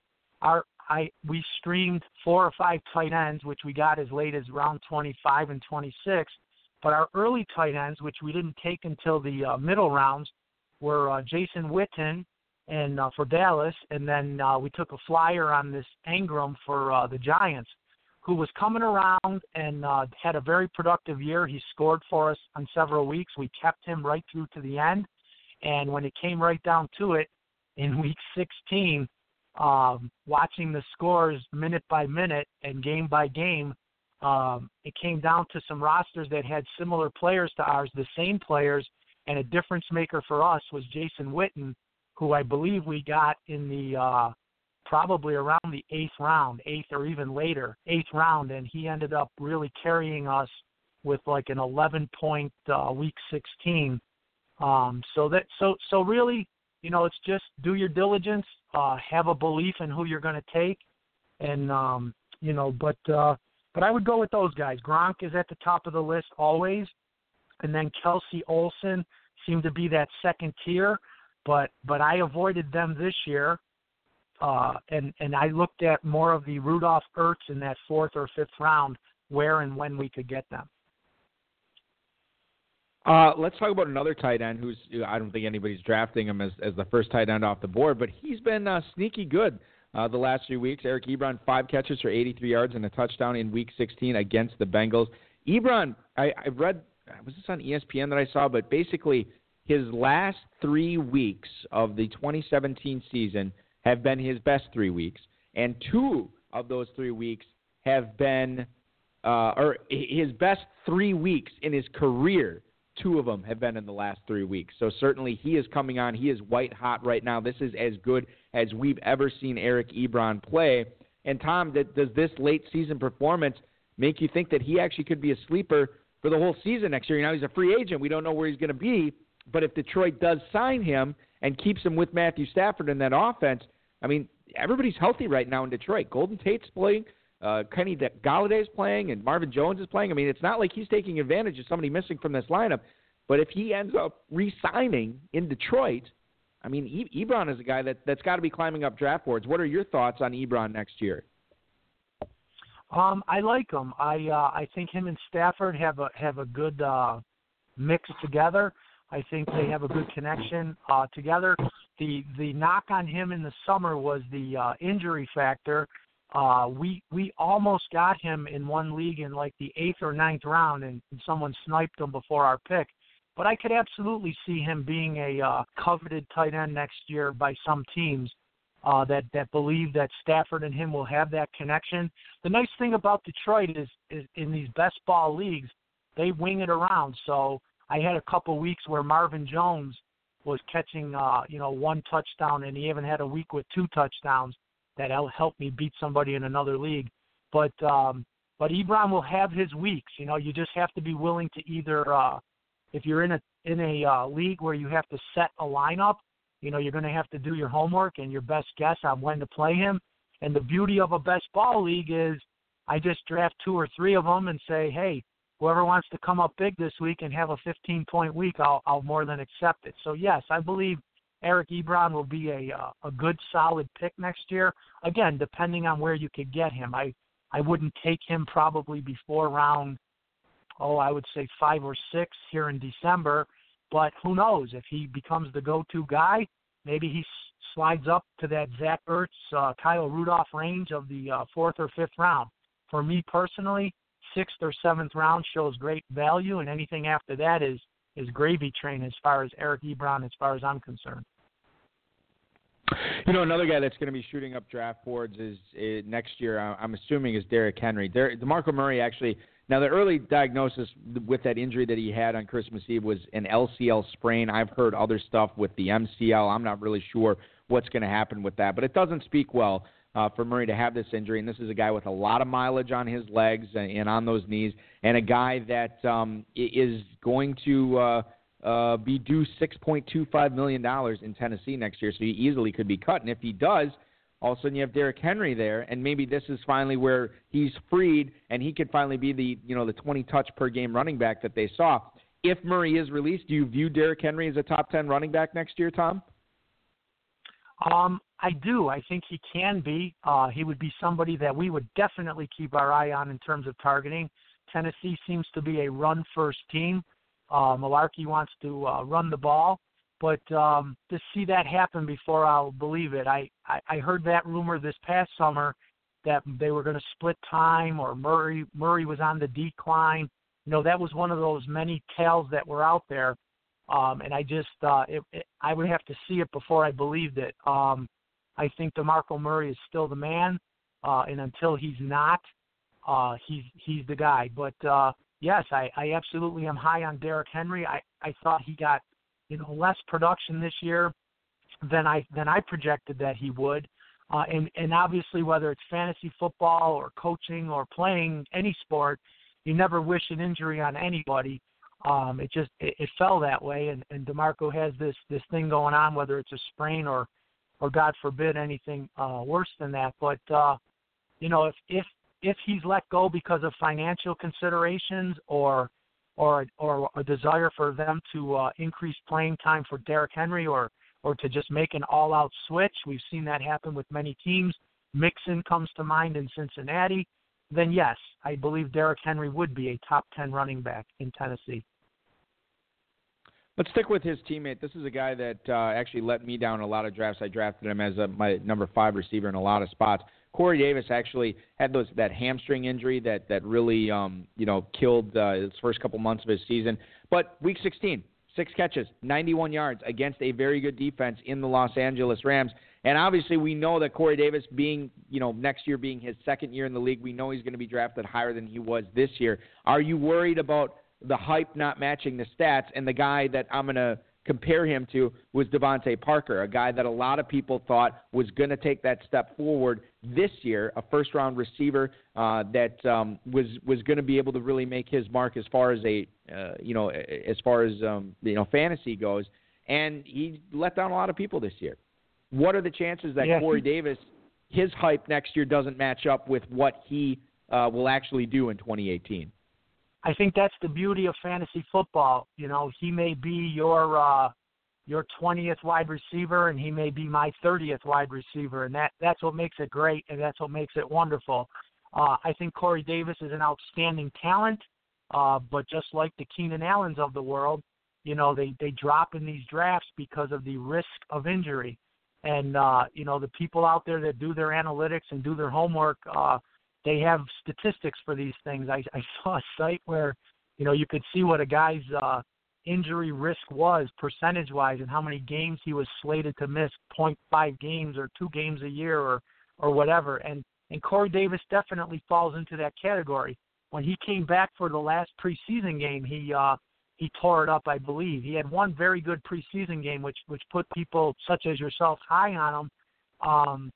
our I we streamed four or five tight ends, which we got as late as round 25 and 26. But our early tight ends, which we didn't take until the uh, middle rounds, were uh, Jason Witten and uh, for Dallas, and then uh, we took a flyer on this Engram for uh, the Giants, who was coming around and uh, had a very productive year. He scored for us on several weeks. We kept him right through to the end, and when it came right down to it, in week 16, um, watching the scores minute by minute and game by game, um, it came down to some rosters that had similar players to ours, the same players, and a difference maker for us was Jason Witten, who I believe we got in the uh, probably around the eighth round, eighth or even later, eighth round, and he ended up really carrying us with like an 11 point uh, week 16. Um, so that so so really you know, it's just do your diligence, uh, have a belief in who you're going to take, and um, you know, but uh, but I would go with those guys. Gronk is at the top of the list always, and then Kelce Olsen seemed to be that second tier, but but I avoided them this year. Uh, and and I looked at more of the Rudolph Ertz in that fourth or fifth round, where and when we could get them. Uh, let's talk about another tight end who's I don't think anybody's drafting him as as the first tight end off the board, but he's been uh, sneaky good uh, the last few weeks. Eric Ebron, five catches for 83 yards and a touchdown in Week 16 against the Bengals. Ebron, I, I read was this on ESPN that I saw, but basically his last three weeks of the 2017 season have been his best three weeks, and two of those three weeks have been, uh, or his best three weeks in his career Two of them have been in the last three weeks. So certainly he is coming on. He is white hot right now. This is as good as we've ever seen Eric Ebron play. And Tom, does this late season performance make you think that he actually could be a sleeper for the whole season next year? You know, he's a free agent. We don't know where he's going to be. But if Detroit does sign him and keeps him with Matthew Stafford in that offense, I mean, everybody's healthy right now in Detroit. Golden Tate's playing. Uh, Kenny Golladay is playing and Marvin Jones is playing. I mean, it's not like he's taking advantage of somebody missing from this lineup. But if he ends up re-signing in Detroit, I mean, e- Ebron is a guy that that's got to be climbing up draft boards. What are your thoughts on Ebron next year? Um, I like him. I uh, I think him and Stafford have a have a good uh, mix together. I think they have a good connection uh, together. The the knock on him in the summer was the uh, injury factor, uh, we we almost got him in one league in like the eighth or ninth round, and, and someone sniped him before our pick. But I could absolutely see him being a uh, coveted tight end next year by some teams uh, that that believe that Stafford and him will have that connection. The nice thing about Detroit is, is in these best ball leagues, they wing it around. So I had a couple weeks where Marvin Jones was catching, uh, you know, one touchdown, and he even had a week with two touchdowns that helped me beat somebody in another league. But um, but Ebron will have his weeks. You know, you just have to be willing to either, uh, if you're in a in a uh, league where you have to set a lineup, you know, you're going to have to do your homework and your best guess on when to play him. And the beauty of a best ball league is, I just draft two or three of them and say, hey, whoever wants to come up big this week and have a 15 point week, I'll I'll more than accept it. So yes, I believe Eric Ebron will be a uh, a good solid pick next year. Again, depending on where you could get him, I I wouldn't take him probably before round oh I would say five or six here in December. But who knows if he becomes the go-to guy? Maybe he slides up to that Zach Ertz, uh, Kyle Rudolph range of the uh, fourth or fifth round. For me personally, sixth or seventh round shows great value, and anything after that is is gravy train as far as Eric Ebron, as far as I'm concerned. You know, another guy that's going to be shooting up draft boards is, is next year. I'm assuming is Derrick Henry. Der- Demarco Murray actually. Now, the early diagnosis with that injury that he had on Christmas Eve was an LCL sprain. I've heard other stuff with the MCL. I'm not really sure what's going to happen with that, but it doesn't speak well uh, for Murray to have this injury. And this is a guy with a lot of mileage on his legs and, and on those knees, and a guy that um, is going to uh, uh, be due $6.25 million in Tennessee next year. So he easily could be cut. And if he does, all of a sudden you have Derrick Henry there, and maybe this is finally where he's freed and he could finally be the you know the 20 touch per game running back that they saw. If Murray is released, do you view Derrick Henry as a top 10 running back next year, Tom? Um, I do. I think he can be. Uh, he would be somebody that we would definitely keep our eye on in terms of targeting. Tennessee seems to be a run first team. Uh, Mularkey wants to uh, run the ball, but um, to see that happen before I'll believe it. I, I, I heard that rumor this past summer that they were going to split time or Murray Murray was on the decline. You know, that was one of those many tales that were out there. Um, and I just uh, it, it, I would have to see it before I believed it. Um, I think DeMarco Murray is still the man, uh, and until he's not, uh, he's he's the guy. But uh, yes, I, I absolutely am high on Derrick Henry. I, I thought he got you know less production this year than I than I projected that he would. Uh, and and obviously whether it's fantasy football or coaching or playing any sport, you never wish an injury on anybody um, it just it, it fell that way, and, and Demarco has this this thing going on, whether it's a sprain or or God forbid anything uh, worse than that. But uh, you know, if if if he's let go because of financial considerations or or or a desire for them to uh, increase playing time for Derrick Henry or or to just make an all-out switch, we've seen that happen with many teams. Mixon comes to mind in Cincinnati then yes, I believe Derrick Henry would be a top 10 running back in Tennessee. Let's stick with his teammate. This is a guy that uh, actually let me down in a lot of drafts. I drafted him as a, my number five receiver in a lot of spots. Corey Davis actually had those that hamstring injury that that really um, you know killed uh, his first couple months of his season. But week 16, six catches, 91 yards against a very good defense in the Los Angeles Rams. And obviously, we know that Corey Davis, being you know next year being his second year in the league, we know he's going to be drafted higher than he was this year. Are you worried about the hype not matching the stats? And the guy that I'm going to compare him to was DeVante Parker, a guy that a lot of people thought was going to take that step forward this year, a first round receiver uh, that um, was was going to be able to really make his mark as far as a uh, you know as far as um, you know fantasy goes, and he let down a lot of people this year. What are the chances that yeah. Corey Davis, his hype next year doesn't match up with what he uh, will actually do in 2018? I think that's the beauty of fantasy football. You know, he may be your uh, your 20th wide receiver, and he may be my 30th wide receiver, and that that's what makes it great, and that's what makes it wonderful. Uh, I think Corey Davis is an outstanding talent, uh, but just like the Keenan Allens of the world, you know, they they drop in these drafts because of the risk of injury. And uh, you know, the people out there that do their analytics and do their homework, uh, they have statistics for these things. I, I saw a site where, you know, you could see what a guy's uh, injury risk was percentage wise and how many games he was slated to miss 0.5 games or two games a year or or whatever. And and Corey Davis definitely falls into that category. When he came back for the last preseason game, he uh, he tore it up, I believe. He had one very good preseason game, which which put people such as yourself high on him. Um,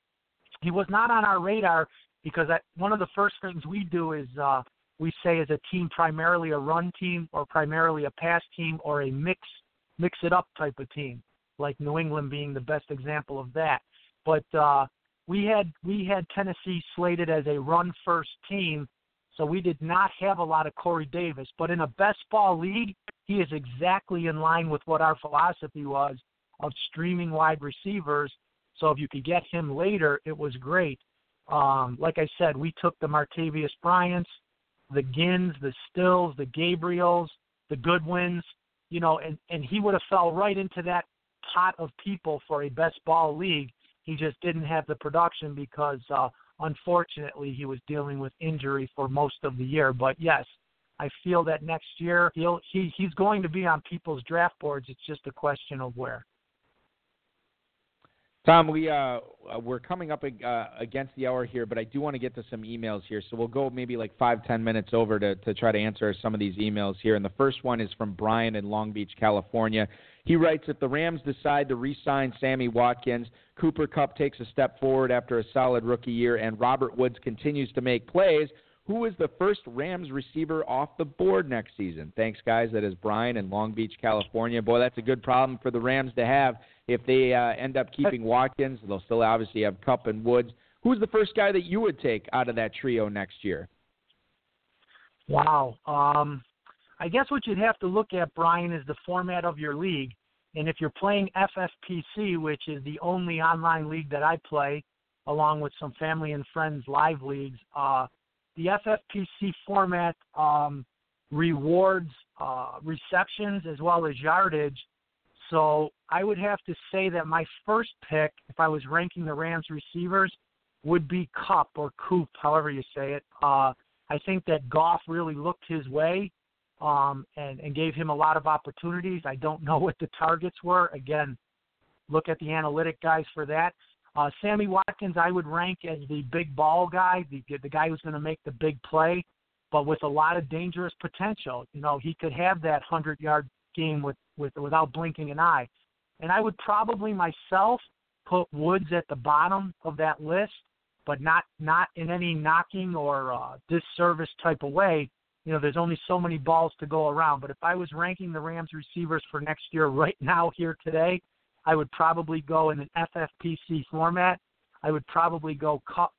he was not on our radar because one of the first things we do is uh, we say as a team primarily a run team or primarily a pass team or a mix mix it up type of team, like New England being the best example of that. But uh, we had we had Tennessee slated as a run first team so we did not have a lot of Corey Davis. But in a best ball league, he is exactly in line with what our philosophy was of streaming wide receivers. So if you could get him later, it was great. Um, like I said, we took the Martavis Bryants, the Ginns, the Stills, the Gabriels, the Goodwins, you know, and, and he would have fell right into that pot of people for a best ball league. He just didn't have the production because uh, Unfortunately, he was dealing with injury for most of the year. But yes, I feel that next year he'll he he's going to be on people's draft boards. It's just a question of where. Tom, we uh, we're coming up uh, against the hour here, but I do want to get to some emails here, so we'll go maybe like five ten minutes over to to try to answer some of these emails here. And the first one is from Brian in Long Beach, California. He writes if the Rams decide to re-sign Sammy Watkins, Cooper Kupp takes a step forward after a solid rookie year, and Robert Woods continues to make plays. Who is the first Rams receiver off the board next season? Thanks, guys. That is Brian in Long Beach, California. Boy, that's a good problem for the Rams to have. If they uh, end up keeping Watkins, they'll still obviously have Kupp and Woods. Who's the first guy that you would take out of that trio next year? Wow. Um, I guess what you'd have to look at, Brian, is the format of your league. And if you're playing FFPC, which is the only online league that I play, along with some family and friends live leagues, uh, the FFPC format um, rewards uh, receptions as well as yardage. So I would have to say that my first pick, if I was ranking the Rams receivers, would be Cup or Coop, however you say it. Uh, I think that Goff really looked his way um, and, and gave him a lot of opportunities. I don't know what the targets were. Again, look at the analytic guys for that. Uh, Sammy Watkins, I would rank as the big ball guy, the the guy who's going to make the big play, but with a lot of dangerous potential. You know, he could have that hundred yard game with with without blinking an eye. And I would probably myself put Woods at the bottom of that list, but not not in any knocking or uh, disservice type of way. You know, there's only so many balls to go around. But if I was ranking the Rams receivers for next year right now here today, I would probably go in an FFPC format. I would probably go. Cooper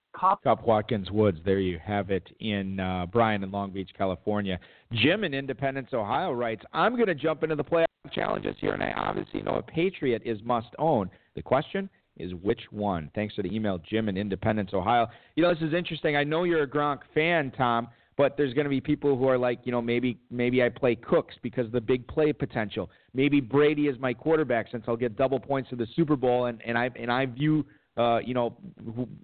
Kupp Watkins Woods. There you have it in uh, Brian in Long Beach, California. Jim in Independence, Ohio writes, I'm going to jump into the playoff challenges here, and I obviously know a Patriot is must own. The question is which one? Thanks for the email, Jim in Independence, Ohio. You know, this is interesting. I know you're a Gronk fan, Tom but there's going to be people who are like, you know, maybe maybe I play Cooks because of the big play potential. Maybe Brady is my quarterback since I'll get double points in the Super Bowl, and and I and I view uh, you know,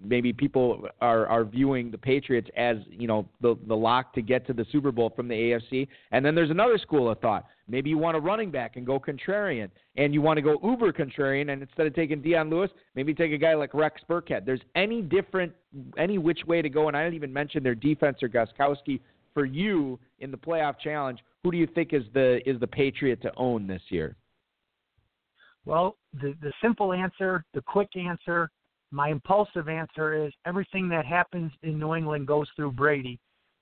maybe people are are viewing the Patriots as you know the the lock to get to the Super Bowl from the AFC. And then there's another school of thought. Maybe you want a running back and go contrarian, and you want to go uber contrarian, and instead of taking Dion Lewis, maybe take a guy like Rex Burkhead. There's any different, any which way to go, and I didn't even mention their defense or Gostkowski. For you in the playoff challenge, who do you think is the is the Patriot to own this year? Well, the the simple answer, the quick answer, my impulsive answer is everything that happens in New England goes through Brady.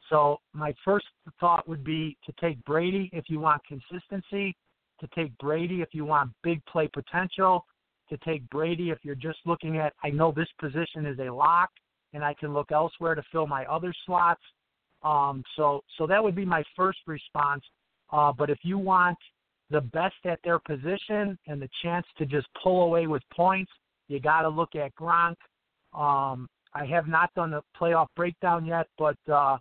So my first thought would be to take Brady if you want consistency, to take Brady if you want big play potential, to take Brady if you're just looking at I know this position is a lock and I can look elsewhere to fill my other slots. Um, so so that would be my first response. Uh, but if you want the best at their position and the chance to just pull away with points, you got to look at Gronk. Um, I have not done the playoff breakdown yet, but uh,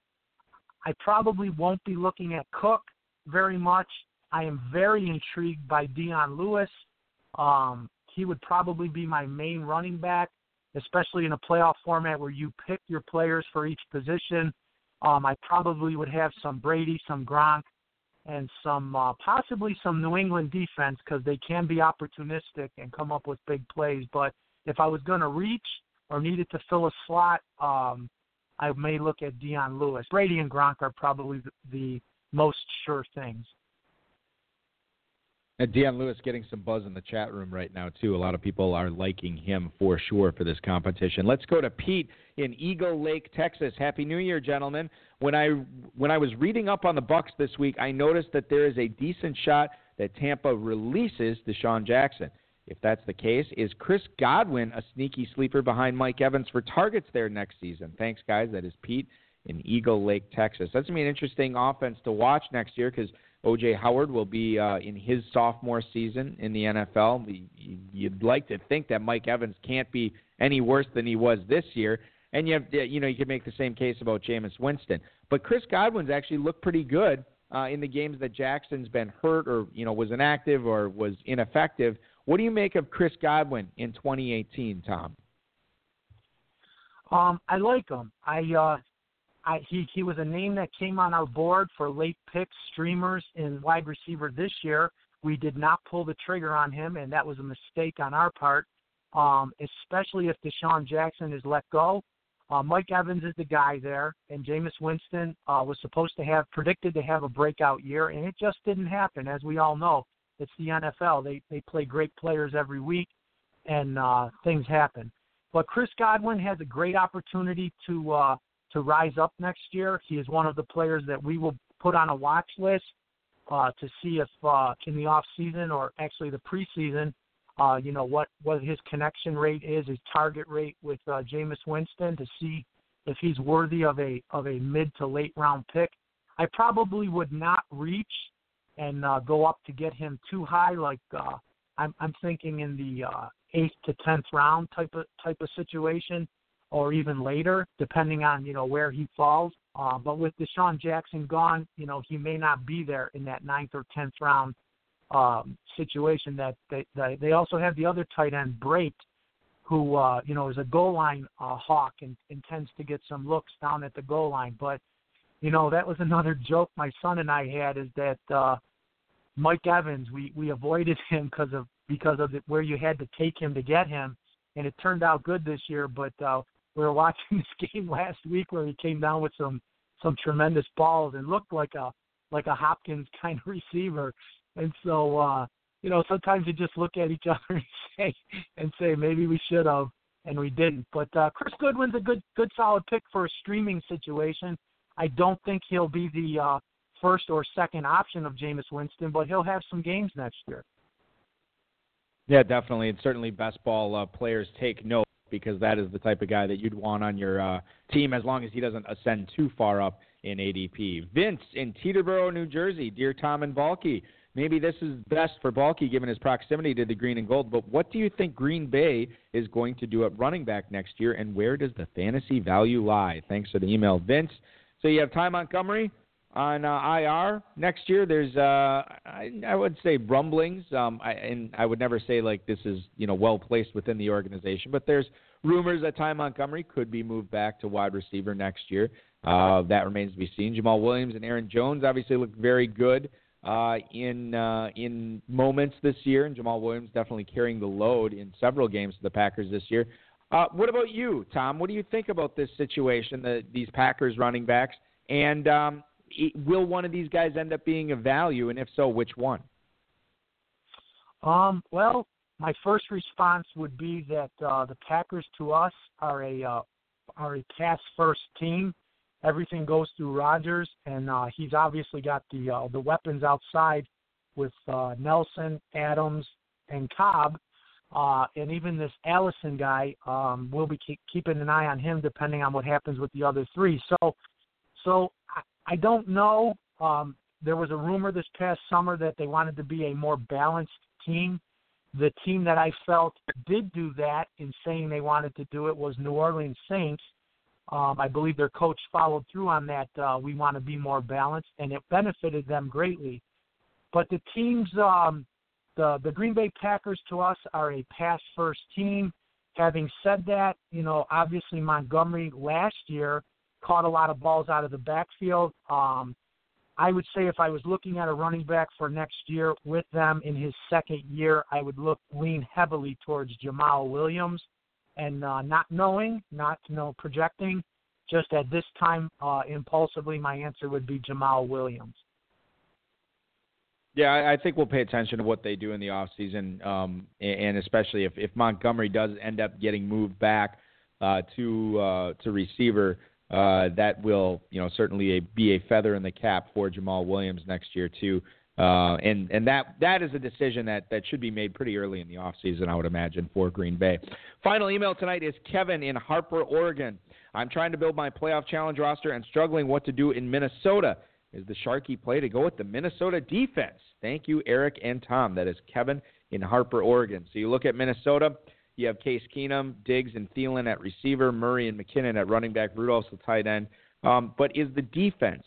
I probably won't be looking at Cook very much. I am very intrigued by Dion Lewis. Um, he would probably be my main running back, especially in a playoff format where you pick your players for each position. Um, I probably would have some Brady, some Gronk, and some uh, possibly some New England defense because they can be opportunistic and come up with big plays. But if I was going to reach or needed to fill a slot, um, I may look at Dion Lewis. Brady and Gronk are probably the, the most sure things. And Dion Lewis getting some buzz in the chat room right now too. A lot of people are liking him for sure for this competition. Let's go to Pete in Eagle Lake, Texas. Happy New Year, gentlemen. When I when I was reading up on the Bucks this week, I noticed that there is a decent shot that Tampa releases DeSean Jackson. If that's the case, is Chris Godwin a sneaky sleeper behind Mike Evans for targets there next season? Thanks, guys. That is Pete in Eagle Lake, Texas. That's going to be an interesting offense to watch next year because O.J. Howard will be uh, in his sophomore season in the NFL. You'd like to think that Mike Evans can't be any worse than he was this year. And you have, you know, you could make the same case about Jameis Winston. But Chris Godwin's actually looked pretty good uh, in the games that Jackson's been hurt or you know was inactive or was ineffective. What do you make of Chris Godwin in 2018, Tom? Um, I like him. I uh, I, he he was a name that came on our board for late picks, streamers, and wide receiver this year. We did not pull the trigger on him, and that was a mistake on our part. Um, especially if DeSean Jackson is let go. Uh, Mike Evans is the guy there, and Jameis Winston uh, was supposed to have predicted to have a breakout year, and it just didn't happen, as we all know. It's the NFL. They they play great players every week, and uh, things happen. But Chris Godwin has a great opportunity to uh, to rise up next year. He is one of the players that we will put on a watch list uh, to see if uh, in the off season or actually the preseason, uh, you know what what his connection rate is, his target rate with uh, Jameis Winston to see if he's worthy of a of a mid to late round pick. I probably would not reach and uh, go up to get him too high. Like uh, I'm I'm thinking in the uh, eighth to tenth round type of type of situation, or even later, depending on you know where he falls. Uh, but with DeSean Jackson gone, you know he may not be there in that ninth or tenth round um, situation. That they, they they also have the other tight end Brate, who uh, you know is a goal line uh, hawk and, and tends to get some looks down at the goal line. But you know that was another joke my son and I had is that uh, Mike Evans we we avoided him because of because of the, where you had to take him to get him, and it turned out good this year. But uh, we were watching this game last week where he came down with some some tremendous balls and looked like a like a Hopkins kind of receiver. And so uh, you know, sometimes you just look at each other and say and say maybe we should have and we didn't. But uh, Chris Godwin's a good good solid pick for a streaming situation. I don't think he'll be the uh, first or second option of Jameis Winston, but he'll have some games next year. Yeah, definitely. And certainly best ball uh, players take note because that is the type of guy that you'd want on your uh, team as long as he doesn't ascend too far up in ADP. Vince in Teterboro, New Jersey. Dear Tom and Balky, maybe this is best for Balky given his proximity to the green and gold, but what do you think Green Bay is going to do at running back next year, and where does the fantasy value lie? Thanks for the email, Vince. So you have Ty Montgomery on uh, IR next year. There's, uh, I, I would say, rumblings, um, I, and I would never say like this is you know well placed within the organization, but there's rumors that Ty Montgomery could be moved back to wide receiver next year. Uh, that remains to be seen. Jamaal Williams and Aaron Jones obviously look very good uh, in uh, in moments this year, and Jamaal Williams definitely carrying the load in several games for the Packers this year. Uh, what about you, Tom? What do you think about this situation, the, these Packers running backs, and um, will one of these guys end up being a value, and if so, which one? Um, well, my first response would be that uh, the Packers to us are a uh, are a pass first team. Everything goes through Rodgers, and uh, he's obviously got the uh, the weapons outside with uh, Nelson, Adams, and Cobb, uh, and even this Allison guy. Um, we'll be keep, keeping an eye on him depending on what happens with the other three. So, so I, don't know. Um, there was a rumor this past summer that they wanted to be a more balanced team the team that I felt did do that in saying they wanted to do it was New Orleans Saints. Um, I believe their coach followed through on that. Uh, we want to be more balanced, and it benefited them greatly. But the teams, um, the the Green Bay Packers, to us are a pass first team. Having said that, you know, obviously Montgomery last year caught a lot of balls out of the backfield. Um, I would say if I was looking at a running back for next year with them in his second year, I would look lean heavily towards Jamaal Williams, and uh, not knowing, not you know projecting, just at this time uh, impulsively, my answer would be Jamaal Williams. Yeah, I, think we'll pay attention to what they do in the off season, um, and, especially if, if Montgomery does end up getting moved back uh, to uh, to receiver uh, that will, you know, certainly a, be a feather in the cap for Jamaal Williams next year too. Uh, and and that that is a decision that that should be made pretty early in the offseason, I would imagine, for Green Bay. Final email tonight is Kevin in Harper, Oregon. I'm trying to build my playoff challenge roster and struggling what to do in Minnesota. Is the Sharky play to go with the Minnesota defense? Thank you, Eric and Tom. That is Kevin in Harper, Oregon. So you look at Minnesota. You have Case Keenum, Diggs, and Thielen at receiver, Murray and McKinnon at running back, Rudolph's the tight end. Um, but is the defense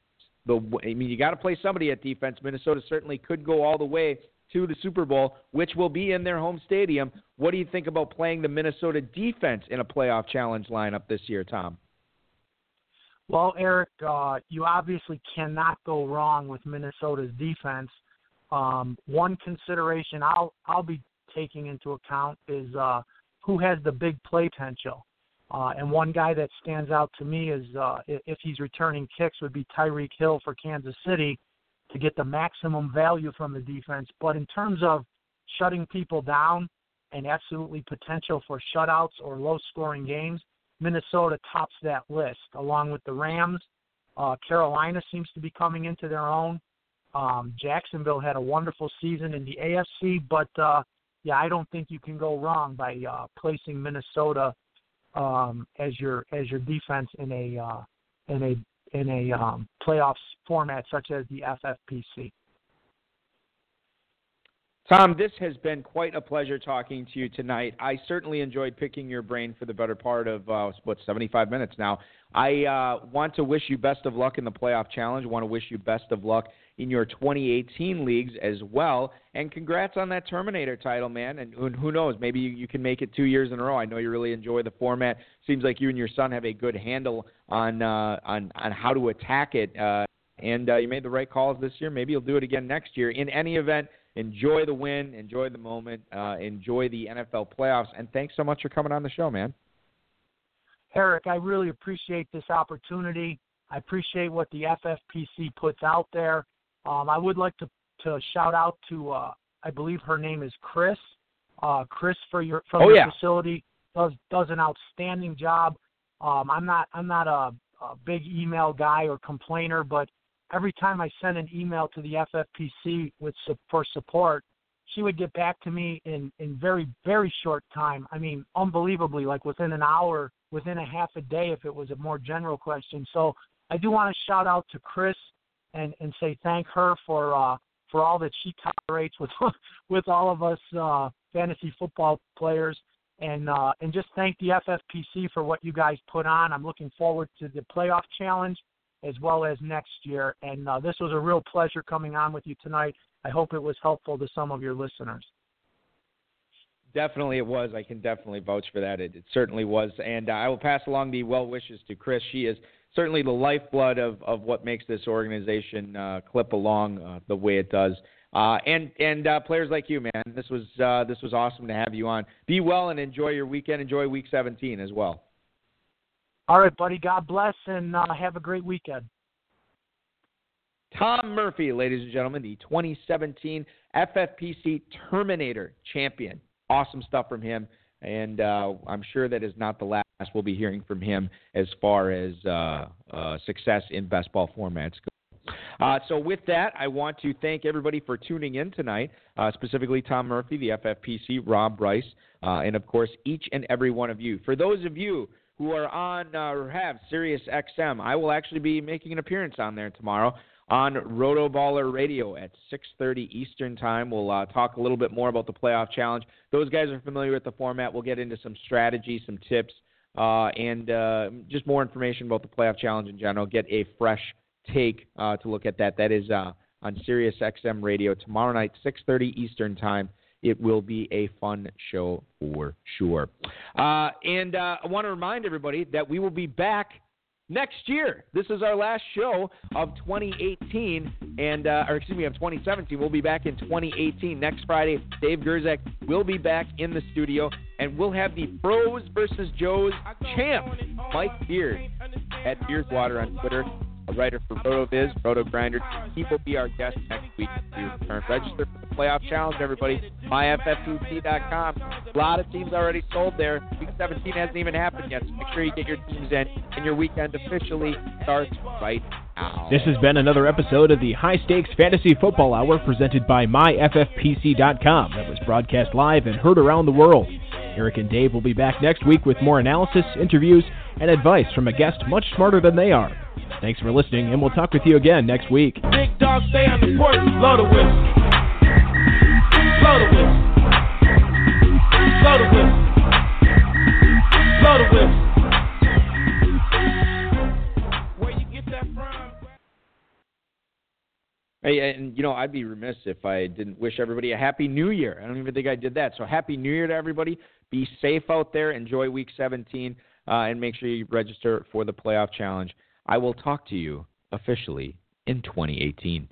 the? I mean, you got to play somebody at defense. Minnesota certainly could go all the way to the Super Bowl, which will be in their home stadium. What do you think about playing the Minnesota defense in a playoff challenge lineup this year, Tom? Well, Eric, uh, you obviously cannot go wrong with Minnesota's defense. Um, one consideration I'll I'll be taking into account is uh, who has the big play potential. Uh, and one guy that stands out to me is uh, if he's returning kicks would be Tyreek Hill for Kansas City. to get the maximum value from the defense. But in terms of shutting people down and absolutely potential for shutouts or low scoring games, Minnesota tops that list along with the Rams. Uh, Carolina seems to be coming into their own. Um, Jacksonville had a wonderful season in the AFC, but uh, yeah, I don't think you can go wrong by uh, placing Minnesota um, as your as your defense in a uh, in a in a um, playoffs format such as the FFPC. Tom, this has been quite a pleasure talking to you tonight. I certainly enjoyed picking your brain for the better part of uh, what 75 minutes now. I uh, want to wish you best of luck in the playoff challenge. Want to wish you best of luck in your 2018 leagues as well. And congrats on that Terminator title, man. And who knows, maybe you, you can make it two years in a row. I know you really enjoy the format. Seems like you and your son have a good handle on uh, on on how to attack it. Uh, and uh, you made the right calls this year. Maybe you'll do it again next year. In any event, enjoy the win, enjoy the moment, uh, enjoy the NFL playoffs, and thanks so much for coming on the show, man. Eric, I really appreciate this opportunity. I appreciate what the FFPC puts out there. Um, I would like to to shout out to uh, I believe her name is Chris. Uh, Chris for your from oh, your yeah. facility does does an outstanding job. Um, I'm not I'm not a, a big email guy or complainer, but every time I send an email to the FFPC with for support, she would get back to me in in very very short time. I mean, unbelievably, like within an hour, within a half a day, if it was a more general question. So I do want to shout out to Chris and and say thank her for uh, for all that she tolerates with with all of us uh, fantasy football players, and uh, and just thank the FFPC for what you guys put on. I'm looking forward to the playoff challenge as well as next year. And uh, this was a real pleasure coming on with you tonight. I hope it was helpful to some of your listeners. Definitely, it was. I can definitely vouch for that. It, it certainly was, and uh, I will pass along the well wishes to Chris. She is certainly the lifeblood of, of what makes this organization uh, clip along uh, the way it does. Uh, and and uh, players like you, man, this was this was awesome to have you on. Be well and enjoy your weekend. Enjoy Week 17 as well. All right, buddy. God bless and uh, have a great weekend. Tom Murphy, ladies and gentlemen, the 2017 FFPC Terminator champion. Awesome stuff from him, and uh, I'm sure that is not the last we'll be hearing from him as far as uh, uh, success in best ball formats go. Uh, so, with that, I want to thank everybody for tuning in tonight, uh, specifically Tom Murphy, the FFPC, Rob Bryce, uh, and of course, each and every one of you. For those of you who are on uh, or have Sirius XM, I will actually be making an appearance on there tomorrow on Rotoballer Radio at 6:30 Eastern Time. We'll uh, talk a little bit more about the playoff challenge. Those guys are familiar with the format. We'll get into some strategy, some tips, uh, and uh, just more information about the playoff challenge in general. Get a fresh take uh, to look at that. That is uh, on Sirius XM Radio tomorrow night, 6:30 Eastern Time. It will be a fun show for sure. Uh, and uh, I want to remind everybody that we will be back next year. This is our last show of 2018, and uh, or excuse me, of 2017. We'll be back in 2018 next Friday. Dave Gerczak will be back in the studio, and we'll have the Pros versus Joes champ, Mike Beers, at Beerswater on Twitter a writer for RotoViz, Roto Grinder. He will be our guest next week we return. Register for the playoff challenge, everybody. MyFFPC.com. A lot of teams already sold there. Week 17 hasn't even happened yet, so make sure you get your teams in, and your weekend officially starts right now. This has been another episode of the High Stakes Fantasy Football Hour presented by MyFFPC.com that was broadcast live and heard around the world. Eric and Dave will be back next week with more analysis, interviews, and advice from a guest much smarter than they are. Thanks for listening, and we'll talk with you again next week. Big dog stay on the court, blow the whistle. Blow the whistle. Blow the whistle. Blow the whistle. Where you get that from? Hey, and you know, I'd be remiss if I didn't wish everybody a happy new year. I don't even think I did that. So happy new year to everybody. Be safe out there. Enjoy week 17, uh, and make sure you register for the playoff challenge. I will talk to you officially in 2018.